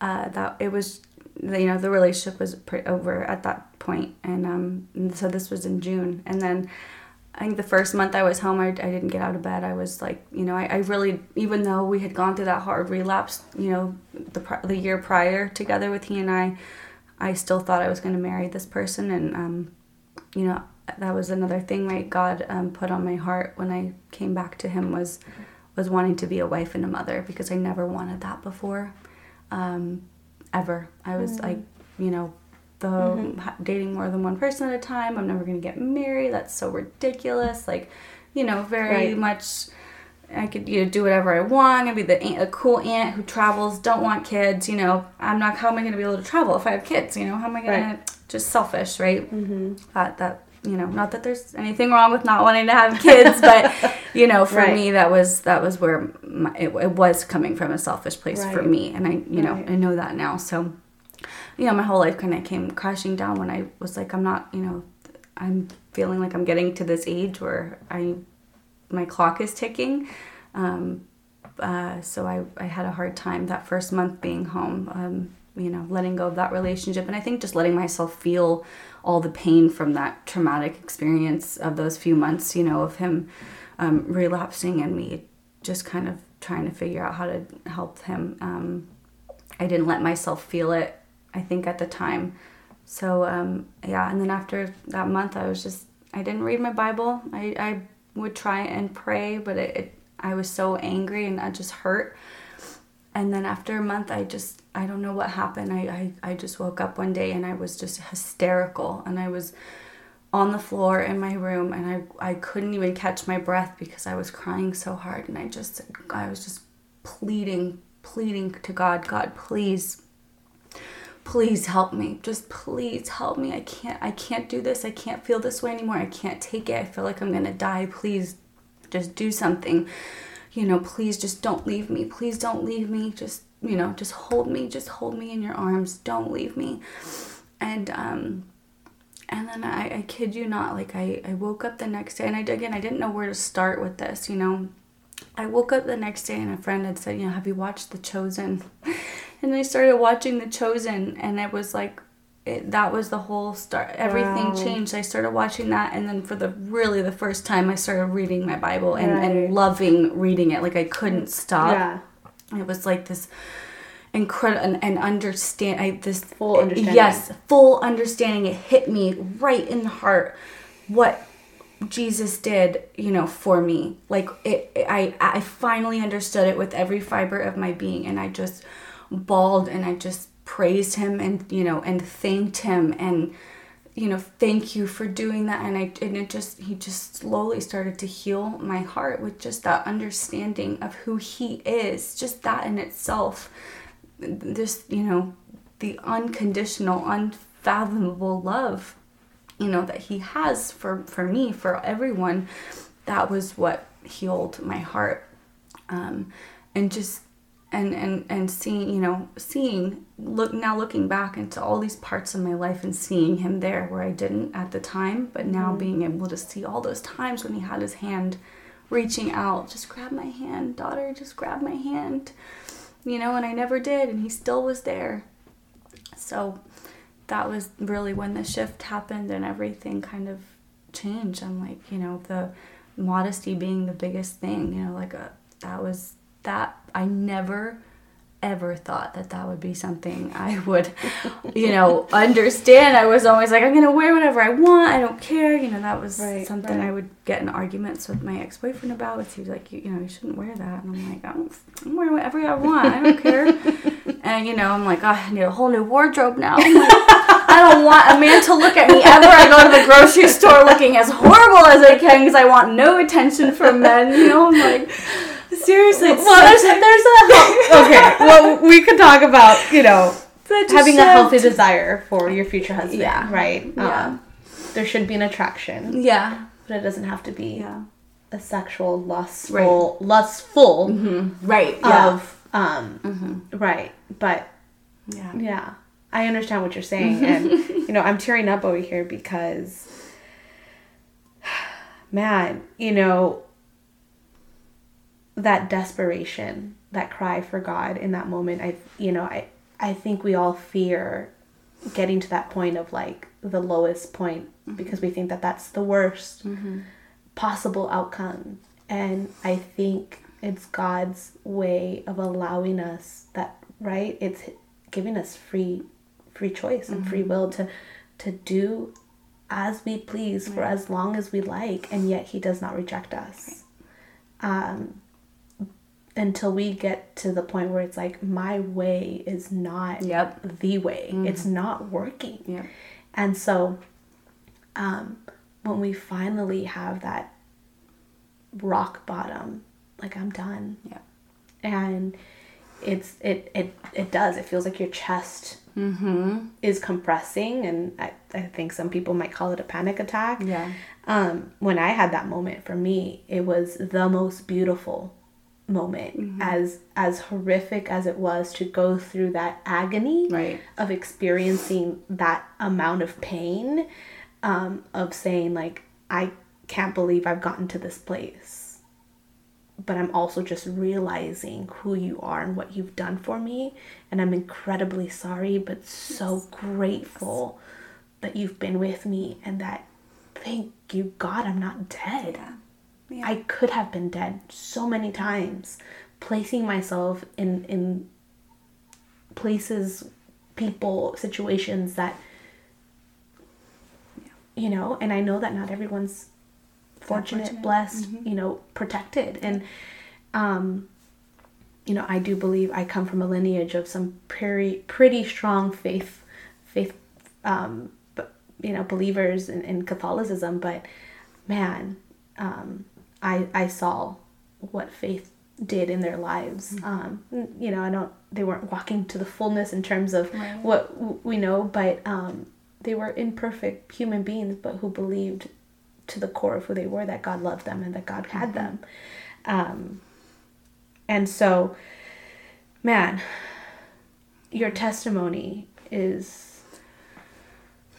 uh, that it was you know the relationship was over at that point and um and so this was in june and then i think the first month i was home i, I didn't get out of bed i was like you know I, I really even though we had gone through that hard relapse you know the, the year prior together with he and i i still thought i was going to marry this person and um you know that was another thing right god um, put on my heart when i came back to him was was wanting to be a wife and a mother because i never wanted that before um, ever. I was mm-hmm. like, you know, the mm-hmm. dating more than one person at a time. I'm never gonna get married. That's so ridiculous. Like, you know, very right. much. I could you know do whatever I want. I'd be the aunt, a cool aunt who travels, don't want kids. You know, I'm not. How am I going to be able to travel if I have kids? You know, how am I going right. to just selfish, right? Mm-hmm. That that you know, not that there's anything wrong with not wanting to have kids, but you know, for right. me, that was that was where my, it, it, was coming from a selfish place right. for me, and I, you know, I know that now. So, you know, my whole life kind of came crashing down when I was like, I'm not, you know, I'm feeling like I'm getting to this age where I, my clock is ticking. Um, uh, so I, I had a hard time that first month being home. Um, you know, letting go of that relationship, and I think just letting myself feel all the pain from that traumatic experience of those few months, you know, of him um, relapsing and me just kind of trying to figure out how to help him. Um, I didn't let myself feel it, I think, at the time. So, um, yeah, and then after that month, I was just, I didn't read my Bible. I, I would try and pray, but it, it I was so angry and I just hurt. And then after a month, I just I don't know what happened. I, I, I just woke up one day and I was just hysterical and I was on the floor in my room and I, I couldn't even catch my breath because I was crying so hard and I just I was just pleading pleading to God God please please help me. Just please help me. I can't I can't do this. I can't feel this way anymore. I can't take it. I feel like I'm going to die. Please just do something. You know please just don't leave me. Please don't leave me. Just you know, just hold me, just hold me in your arms, don't leave me. And um and then I, I kid you not, like I, I woke up the next day and I again I didn't know where to start with this, you know. I woke up the next day and a friend had said, you know, have you watched The Chosen? and I started watching The Chosen and it was like it, that was the whole start everything wow. changed i started watching that and then for the really the first time i started reading my bible and, right. and loving reading it like i couldn't stop yeah it was like this incredible and, and understand I, this full understanding. Yes, full understanding. It hit me right in the heart what Jesus did, you know, for me. Like it, I I finally understood it with every fiber of my being, and I just bawled and I just praised him and you know and thanked him and you know thank you for doing that. And i and it just he just slowly started to heal my heart with just that understanding of who he is just that in itself. This you know the unconditional unfathomable love you know that he has for for me for everyone that was what healed my heart. Um, and just and and and seeing you know seeing look now looking back into all these parts of my life and seeing him there where I didn't at the time but now mm-hmm. being able to see all those times when he had his hand reaching out just grab my hand daughter just grab my hand you know and I never did and he still was there so that was really when the shift happened and everything kind of changed I'm like you know the modesty being the biggest thing you know like a that was that I never ever thought that that would be something I would, you know, understand. I was always like, I'm gonna wear whatever I want. I don't care. You know, that was right, something right. I would get in arguments with my ex boyfriend about. He was like, you, you know, you shouldn't wear that, and I'm like, I'm, I'm wearing whatever I want. I don't care. and you know, I'm like, oh, I need a whole new wardrobe now. Like, I don't want a man to look at me ever. I go to the grocery store looking as horrible as I can because I want no attention from men. You know, I'm like seriously. Well, there's a, there's a okay. Well, we could talk about you know having a healthy desire for your future husband. Yeah. Right. Yeah. Um, there should be an attraction. Yeah. But it doesn't have to be. Yeah. A sexual lustful right. lustful mm-hmm. right of yeah. um mm-hmm. right but yeah yeah I understand what you're saying and you know I'm tearing up over here because man you know that desperation, that cry for God in that moment, I you know, I I think we all fear getting to that point of like the lowest point mm-hmm. because we think that that's the worst mm-hmm. possible outcome. And I think it's God's way of allowing us that right? It's giving us free free choice and mm-hmm. free will to to do as we please right. for as long as we like and yet he does not reject us. Right. Um until we get to the point where it's like my way is not yep. the way. Mm-hmm. It's not working. Yep. And so um, when we finally have that rock bottom, like I'm done. Yeah. And it's it it it does. It feels like your chest mm-hmm. is compressing and I, I think some people might call it a panic attack. Yeah. Um, when I had that moment for me, it was the most beautiful moment mm-hmm. as as horrific as it was to go through that agony right. of experiencing that amount of pain um, of saying like i can't believe i've gotten to this place but i'm also just realizing who you are and what you've done for me and i'm incredibly sorry but so grateful that you've been with me and that thank you god i'm not dead yeah. Yeah. I could have been dead so many times, placing myself in in places, people, situations that you know, and I know that not everyone's fortunate, fortunate. blessed, mm-hmm. you know, protected. And um you know, I do believe I come from a lineage of some pretty pretty strong faith faith um you know, believers in, in Catholicism, but man, um I I saw what faith did in their lives. Mm-hmm. Um, you know, I don't. They weren't walking to the fullness in terms of right. what we know, but um, they were imperfect human beings, but who believed to the core of who they were that God loved them and that God had mm-hmm. them. Um, and so, man, your testimony is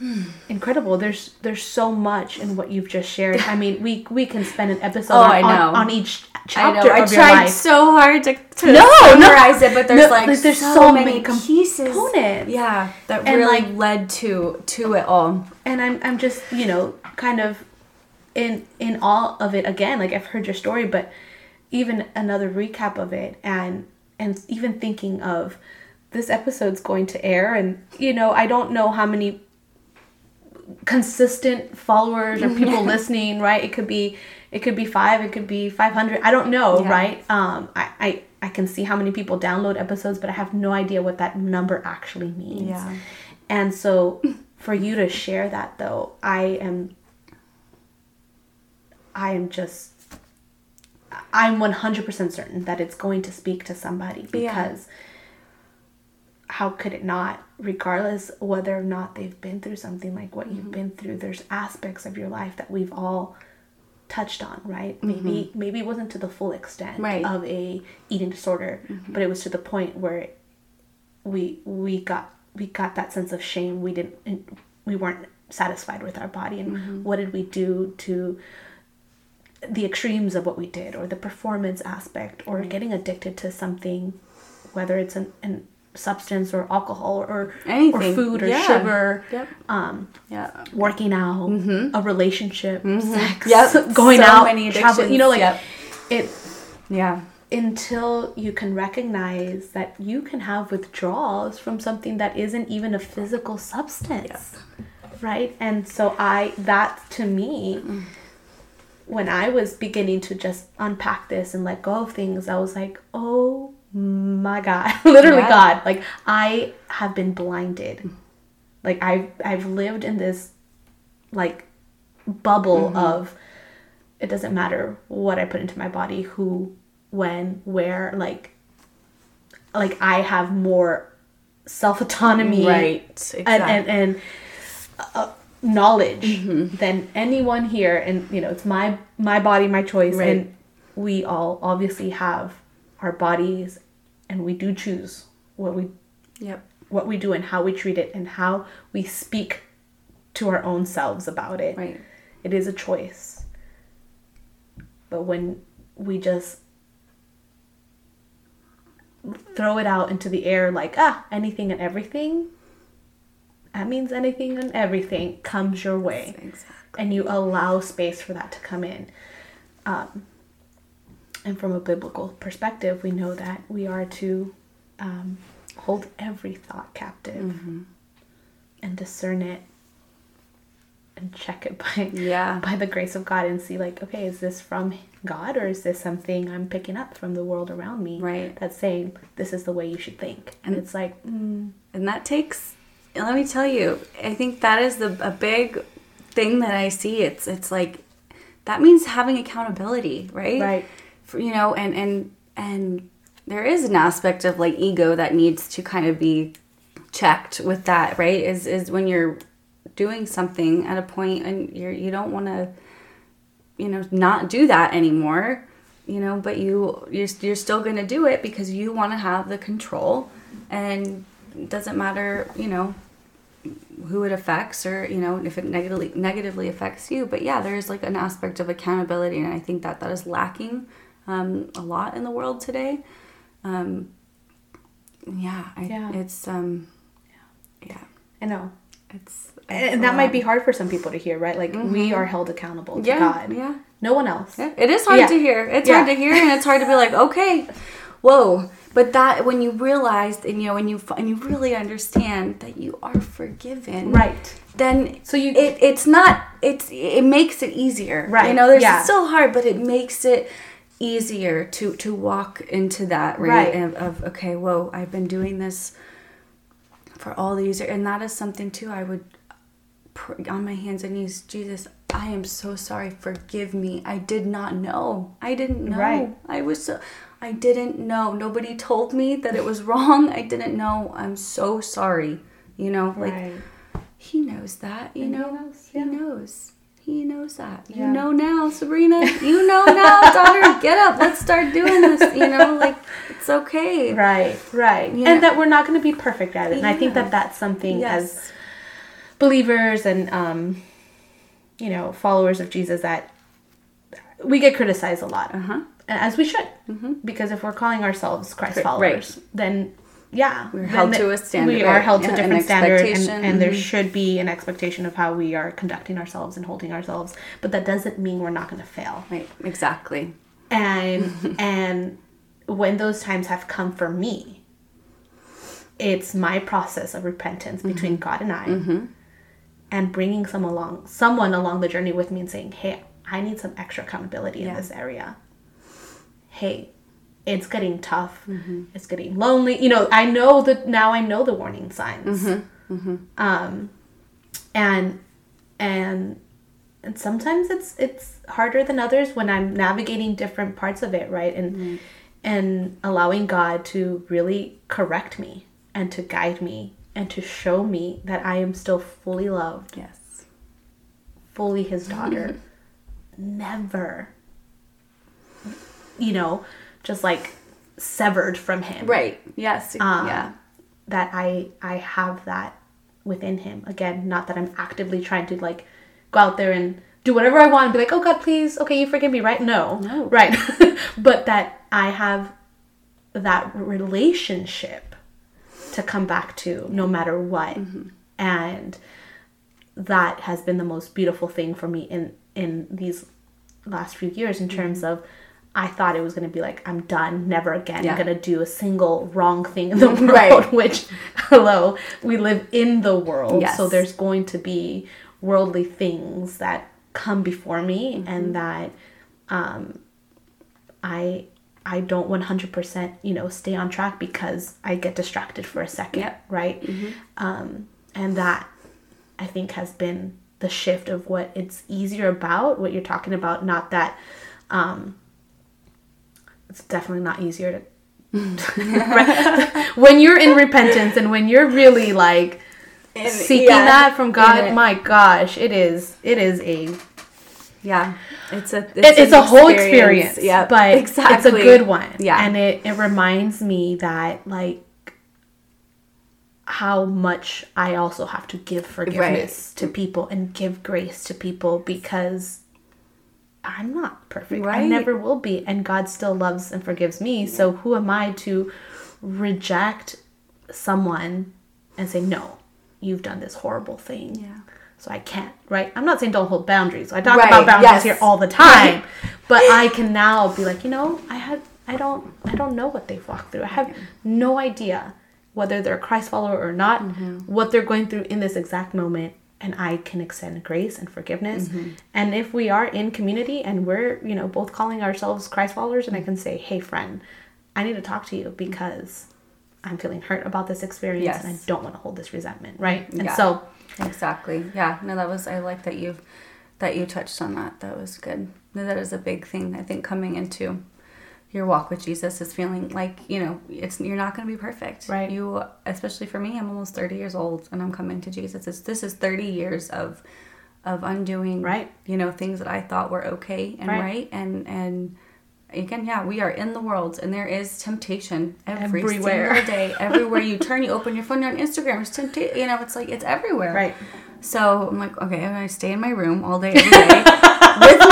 incredible. There's there's so much in what you've just shared. I mean we we can spend an episode oh, on, on, on, each chapter I, know. I tried so hard to, to no, summarize no, it but there's no, like, like there's so, so many, many pieces. components. Yeah that and really like, led to to it all. and i'm i'm just you know kind of in in all of it again. Like i've heard your story but even another recap of it and and even thinking of this episode's going to air and you know i don't know how many consistent followers or people listening, right? It could be it could be five, it could be five hundred. I don't know, yeah. right? Um, I, I I can see how many people download episodes, but I have no idea what that number actually means. Yeah. And so for you to share that though, I am I am just I'm 100% certain that it's going to speak to somebody because yeah. How could it not regardless whether or not they've been through something like what Mm-hmm. you've been through there's aspects of your life that we've all touched on right maybe maybe it wasn't to the full extent Mm-hmm. Right. Mm-hmm. of a eating disorder but it was to the point where we we got we got that sense of shame we didn't we weren't satisfied with our body and Mm-hmm. what did we do to the extremes of what we did or the performance aspect or getting addicted to something whether it's an, an substance or alcohol or Anything. or food or Yeah. sugar Yep. um Yeah. working out a relationship sex Mm-hmm. Yep. going So out many travel you know like addictions. it Yeah. until you can recognize that you can have withdrawals from something that isn't even a physical substance right and so i that to me when i was beginning to just unpack this and let go of things i was like oh my god literally Yeah. god like i have been blinded like i've i've lived in this like bubble of it doesn't matter what I put into my body, who, when, where, like like I have more self autonomy Right. and and, and uh, knowledge Mm-hmm. than anyone here and you know it's my my body my choice Right. and we all obviously have our bodies and we do choose what we Yep. what we do and how we treat it and how we speak to our own selves about it Right. it is a choice. But when we just throw it out into the air like, ah, anything and everything, that means anything and everything comes your way. Exactly. And you allow space for that to come in. Um, and from a biblical perspective, we know that we are to um, hold every thought captive and discern it and check it by Yeah. by the grace of God and see like, okay, is this from God or is this something I'm picking up from the world around me? Right. That's saying this is the way you should think, and it's like, mm, and that takes let me tell you i think that is the a big thing that i see it's it's like that means having accountability right Right. You know and and and there is an aspect of like ego that needs to kind of be checked with that right? Is is when you're doing something at a point and you're you don't want to you know not do that anymore you know but you you're, you're still going to do it because you want to have the control and it doesn't matter you know who it affects or you know if it negatively negatively affects you. But yeah there's like an aspect of accountability and i think that that is lacking um, a lot in the world today um, yeah, I, Yeah. it's um yeah I know. it's, And, it's and that might be hard for some people to hear, right? Like we are held accountable to yeah God, yeah no one else. Yeah, it is hard Yeah. to hear. It's hard to hear, and it's hard to be like, okay, whoa. But that when you realize, and you know, when you and you really understand that you are forgiven, Right. Then So you- it it's not it's it makes it easier, right? You know, there's yeah. it's still hard, but it makes it easier to to walk into that right, Right. Of, of okay, whoa, I've been doing this for all these years, and that is something too. I would on my hands and knees, Jesus, I am so sorry. Forgive me. I did not know. I didn't know. Right. I was so. I didn't know. Nobody told me that it was wrong. I didn't know. I'm so sorry. You know, like right. he knows that. You And he know, knows, he knows. He knows that. You know now, Sabryna. You know now, daughter. Get up. Let's start doing this. You know, like it's okay. Right, right. Yeah. And that we're not going to be perfect at it. And I think that that's something as believers and um you know, followers of Jesus that we get criticized a lot. Uh huh. As we should. Because if we're calling ourselves Christ Right. followers, then yeah, We're held to a standard, We are held to Yeah, a an different standard, and, and there Mhm. should be an expectation of how we are conducting ourselves and holding ourselves. But that doesn't mean we're not going to fail. Right. Exactly. and and when those times have come for me it's my process of repentance between god and i and bringing some along someone along the journey with me and saying hey i need some extra accountability in this area hey it's getting tough. Mm-hmm. It's getting lonely. You know i know that now i know the warning signs. Mm-hmm. Mm-hmm. Um and and and sometimes it's it's harder than others when i'm navigating different parts of it right? And and allowing god to really correct me and to guide me and to show me that I am still fully loved, Yes. fully his daughter. Never, you know, just like severed from him. Right. Yes. Um, yeah. That I I have that within him. Again, not that I'm actively trying to like go out there and do whatever I want and be like, oh God, please, okay, you forgive me, right? No. No. Right. but that I have that relationship to come back to no matter what. And that has been the most beautiful thing for me in in these last few years in terms of I thought it was going to be like I'm done, never again Yeah. going to do a single wrong thing in the world. Right. Which, hello, we live in the world, Yes. so there's going to be worldly things that come before me, Mm-hmm. and that um, I I don't 100% you know stay on track because I get distracted for a second, Yep. right? Um, and that I think has been the shift of what it's easier about what you're talking about. Not that um, it's definitely not easier to. When you're in repentance and when you're really like And- seeking yeah, that from God, my gosh, it is it is a Yeah. It's a it, it's a whole experience, Yeah. but exactly. it's a good one. Yeah. and it it reminds me that like how much I also have to give forgiveness to people and give grace to people because I'm not perfect. I never will be, and God still loves and forgives me. So who am I to reject someone and say no? You've done this horrible thing Yeah. so I can't, right? I'm not saying don't hold boundaries. I talk Right, about boundaries yes. here all the time, but I can now be like, you know, I had, I don't, I don't know what they've walked through. I have no idea whether they're a Christ follower or not, Mm-hmm. what they're going through in this exact moment, and I can extend grace and forgiveness. Mm-hmm. And if we are in community and we're, you know, both calling ourselves Christ followers, and I can say, hey, friend, I need to talk to you because. I'm feeling hurt about this experience and I don't want to hold this resentment, right? And Yeah. so Exactly. Yeah. No, that was. I like that you've, that you touched on that. That was good. No, That is a big thing. I think coming into your walk with Jesus is feeling like you know it's you're not going to be perfect. Right. You, especially for me, I'm almost 30 years old and I'm coming to Jesus. It's, this is 30 years of, of undoing. Right. You know things that I thought were okay and Right. right, and and. Again, yeah, we are in the world, and there is temptation every Everywhere. single day. Everywhere you turn, you open your phone, you're on Instagram. It's temptation. You know, it's like it's everywhere. Right. So I'm like, okay, I'm gonna stay in my room all day, every day,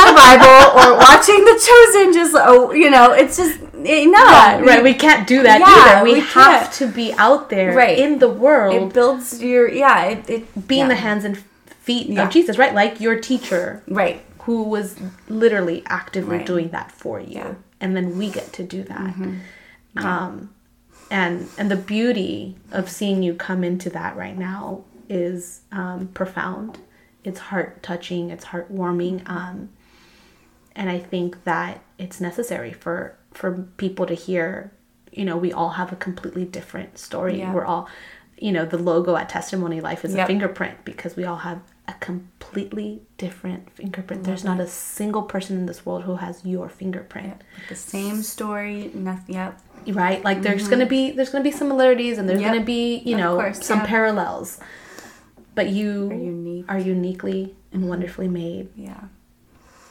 my Bible or watching The Chosen. Just oh, you know, it's just eh, no, Yeah, right. We can't do that Yeah, either. We, we have can't. to be out there Right. in the world. It builds your yeah. It, it being yeah. the hands and feet of Jesus, right? Like your teacher right. who was literally actively Right. doing that for you. Mm-hmm. And then we get to do that. Um and and the beauty of seeing you come into that right now is um, profound. It's heart touching, it's heartwarming. Um and I think that it's necessary for for people to hear. You know, we all have a completely different story. Yeah. We're all, you know, the logo at Testimony Life is a fingerprint because we all have a completely different fingerprint. There's not a single person in this world who has your fingerprint, The same story. Nothing. Yep. right? Like there's mm-hmm. gonna be there's gonna be similarities and there's Yep. gonna be you know course, some yeah. parallels, but you Are unique. are uniquely and mm-hmm. wonderfully made Yeah.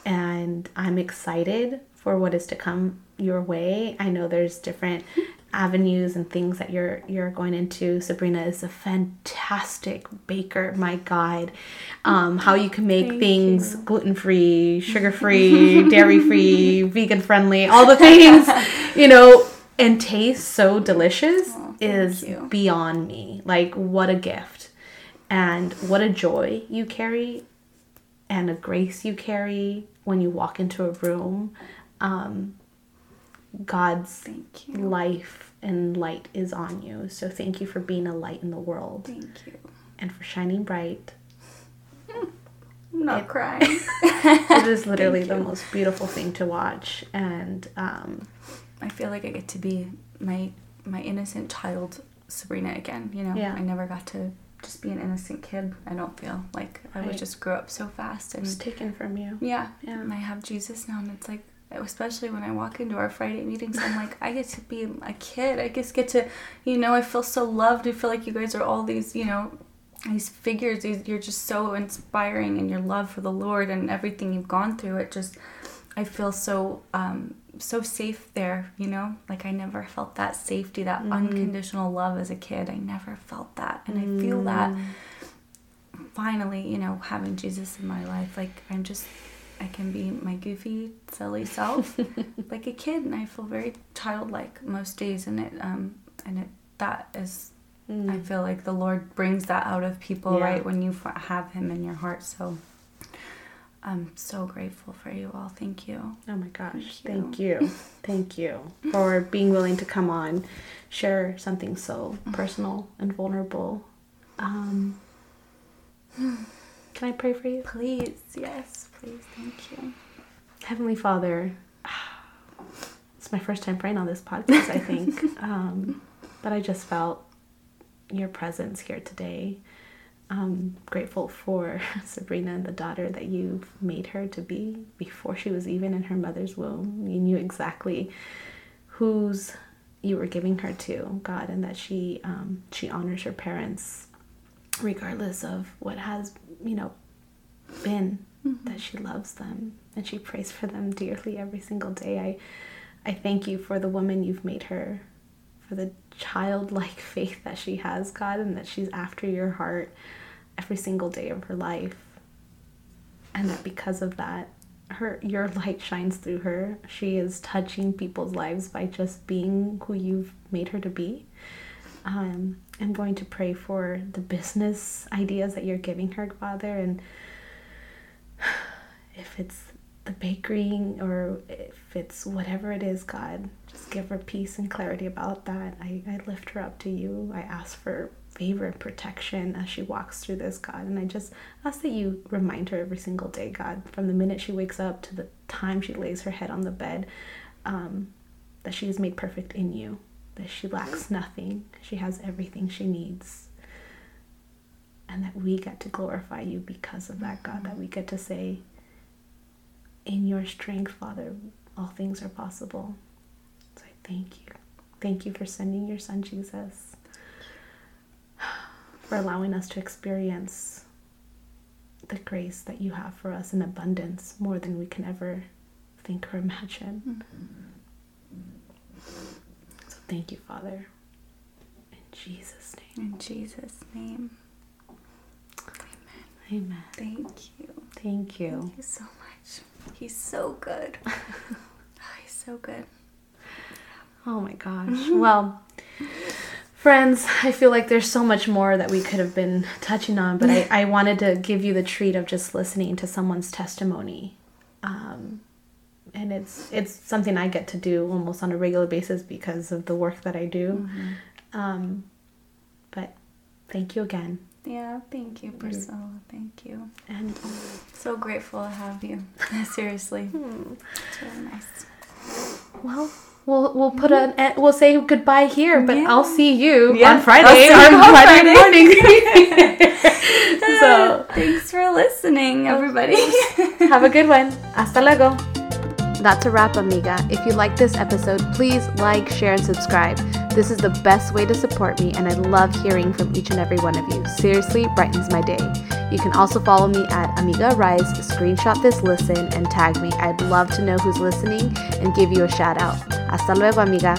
And I'm excited for what is to come your way. I know there's different avenues and things that you're you're going into. Sabryna is a fantastic baker, my god. Um, how you can make Thank things gluten free, sugar free, dairy free, vegan friendly, all the things, you know, and taste so delicious thank is you. beyond me. Like what a gift. And what a joy you carry and a grace you carry when you walk into a room. Um, God's Thank you. life and light is on you. So thank you for being a light in the world Thank you. and for shining bright. I'm not crying. It is literally the most beautiful thing to watch. And um, I feel like I get to be my my innocent child Sabryna again. You know, Yeah. I never got to just be an innocent kid. I don't feel like I Right. was just grew up so fast and it's taken from you. yeah, Yeah. And I have Jesus now, and it's like especially when I walk into our Friday meetings, I'm like, I get to be a kid. I just get to, you know, I feel so loved. I feel like you guys are all these, you know, these figures. These, you're just so inspiring in your love for the Lord and everything you've gone through. It just, I feel so, um, so safe there, you know? Like I never felt that safety, that mm. unconditional love as a kid. I never felt that. And mm. I feel that mm. finally, you know, having Jesus in my life. Like I'm just I can be my goofy, silly self, like a kid, and I feel very childlike most days. And it, um, and it that is, mm. I feel like the Lord brings that out of people, yeah. right, when you have Him in your heart. So, I'm so grateful for you all. Thank you. Oh my gosh, thank you, thank you, thank you for being willing to come on, share something so personal and vulnerable. Um, can I pray for you? Please, yes please. Thank you. Heavenly Father, it's my first time praying on this podcast, I think. um, but I just felt your presence here today. I'm grateful for Sabryna and the daughter that you've made her to be before she was even in her mother's womb. You knew exactly whose you were giving her to, God, and that she um, she honors her parents regardless of what has you know been mm-hmm. that she loves them and she prays for them dearly every single day. I I thank you for the woman you've made her, for the childlike faith that she has, God, and that she's after your heart every single day of her life. And that because of that, her your light shines through her. She is touching people's lives by just being who you've made her to be. Um, I'm going to pray for the business ideas that you're giving her, Father, and if it's the bakery or if it's whatever it is, God, just give her peace and clarity about that. I, I lift her up to you. I ask for favor and protection as she walks through this, God. And I just ask that you remind her every single day, God, from the minute she wakes up to the time she lays her head on the bed, um, that she is made perfect in you, that she lacks nothing, she has everything she needs and that we get to glorify you because of that, God, that we get to say, In your strength, Father, all things are possible. So I thank you. Thank you for sending your son, Jesus, for allowing us to experience the grace that you have for us in abundance more than we can ever think or imagine. Mm-hmm. So thank you, Father. In Jesus' name. In Jesus' name. Amen. Amen. Thank you. Thank you. Thank you so much. He's so good. oh, he's so good. Oh my gosh. well, friends, I feel like there's so much more that we could have been touching on, but I, I wanted to give you the treat of just listening to someone's testimony. Um, and it's it's something I get to do almost on a regular basis because of the work that I do. Mm-hmm. Um, but thank you again. Yeah, thank you, Priscilla. Thank you. And so grateful to have you. Seriously, hmm. it's really nice. Well, we'll we'll put an we'll say goodbye here, but yeah. I'll see you yeah. on Friday on Friday morning. so thanks for listening, everybody. have a good one. Hasta luego. That's a wrap, amiga. If you like this episode, please like, share, and subscribe. This is the best way to support me, and I love hearing from each and every one of you. Seriously, brightens my day. You can also follow me at Amiga Arise, screenshot this listen, and tag me. I'd love to know who's listening and give you a shout out. Hasta luego, amiga.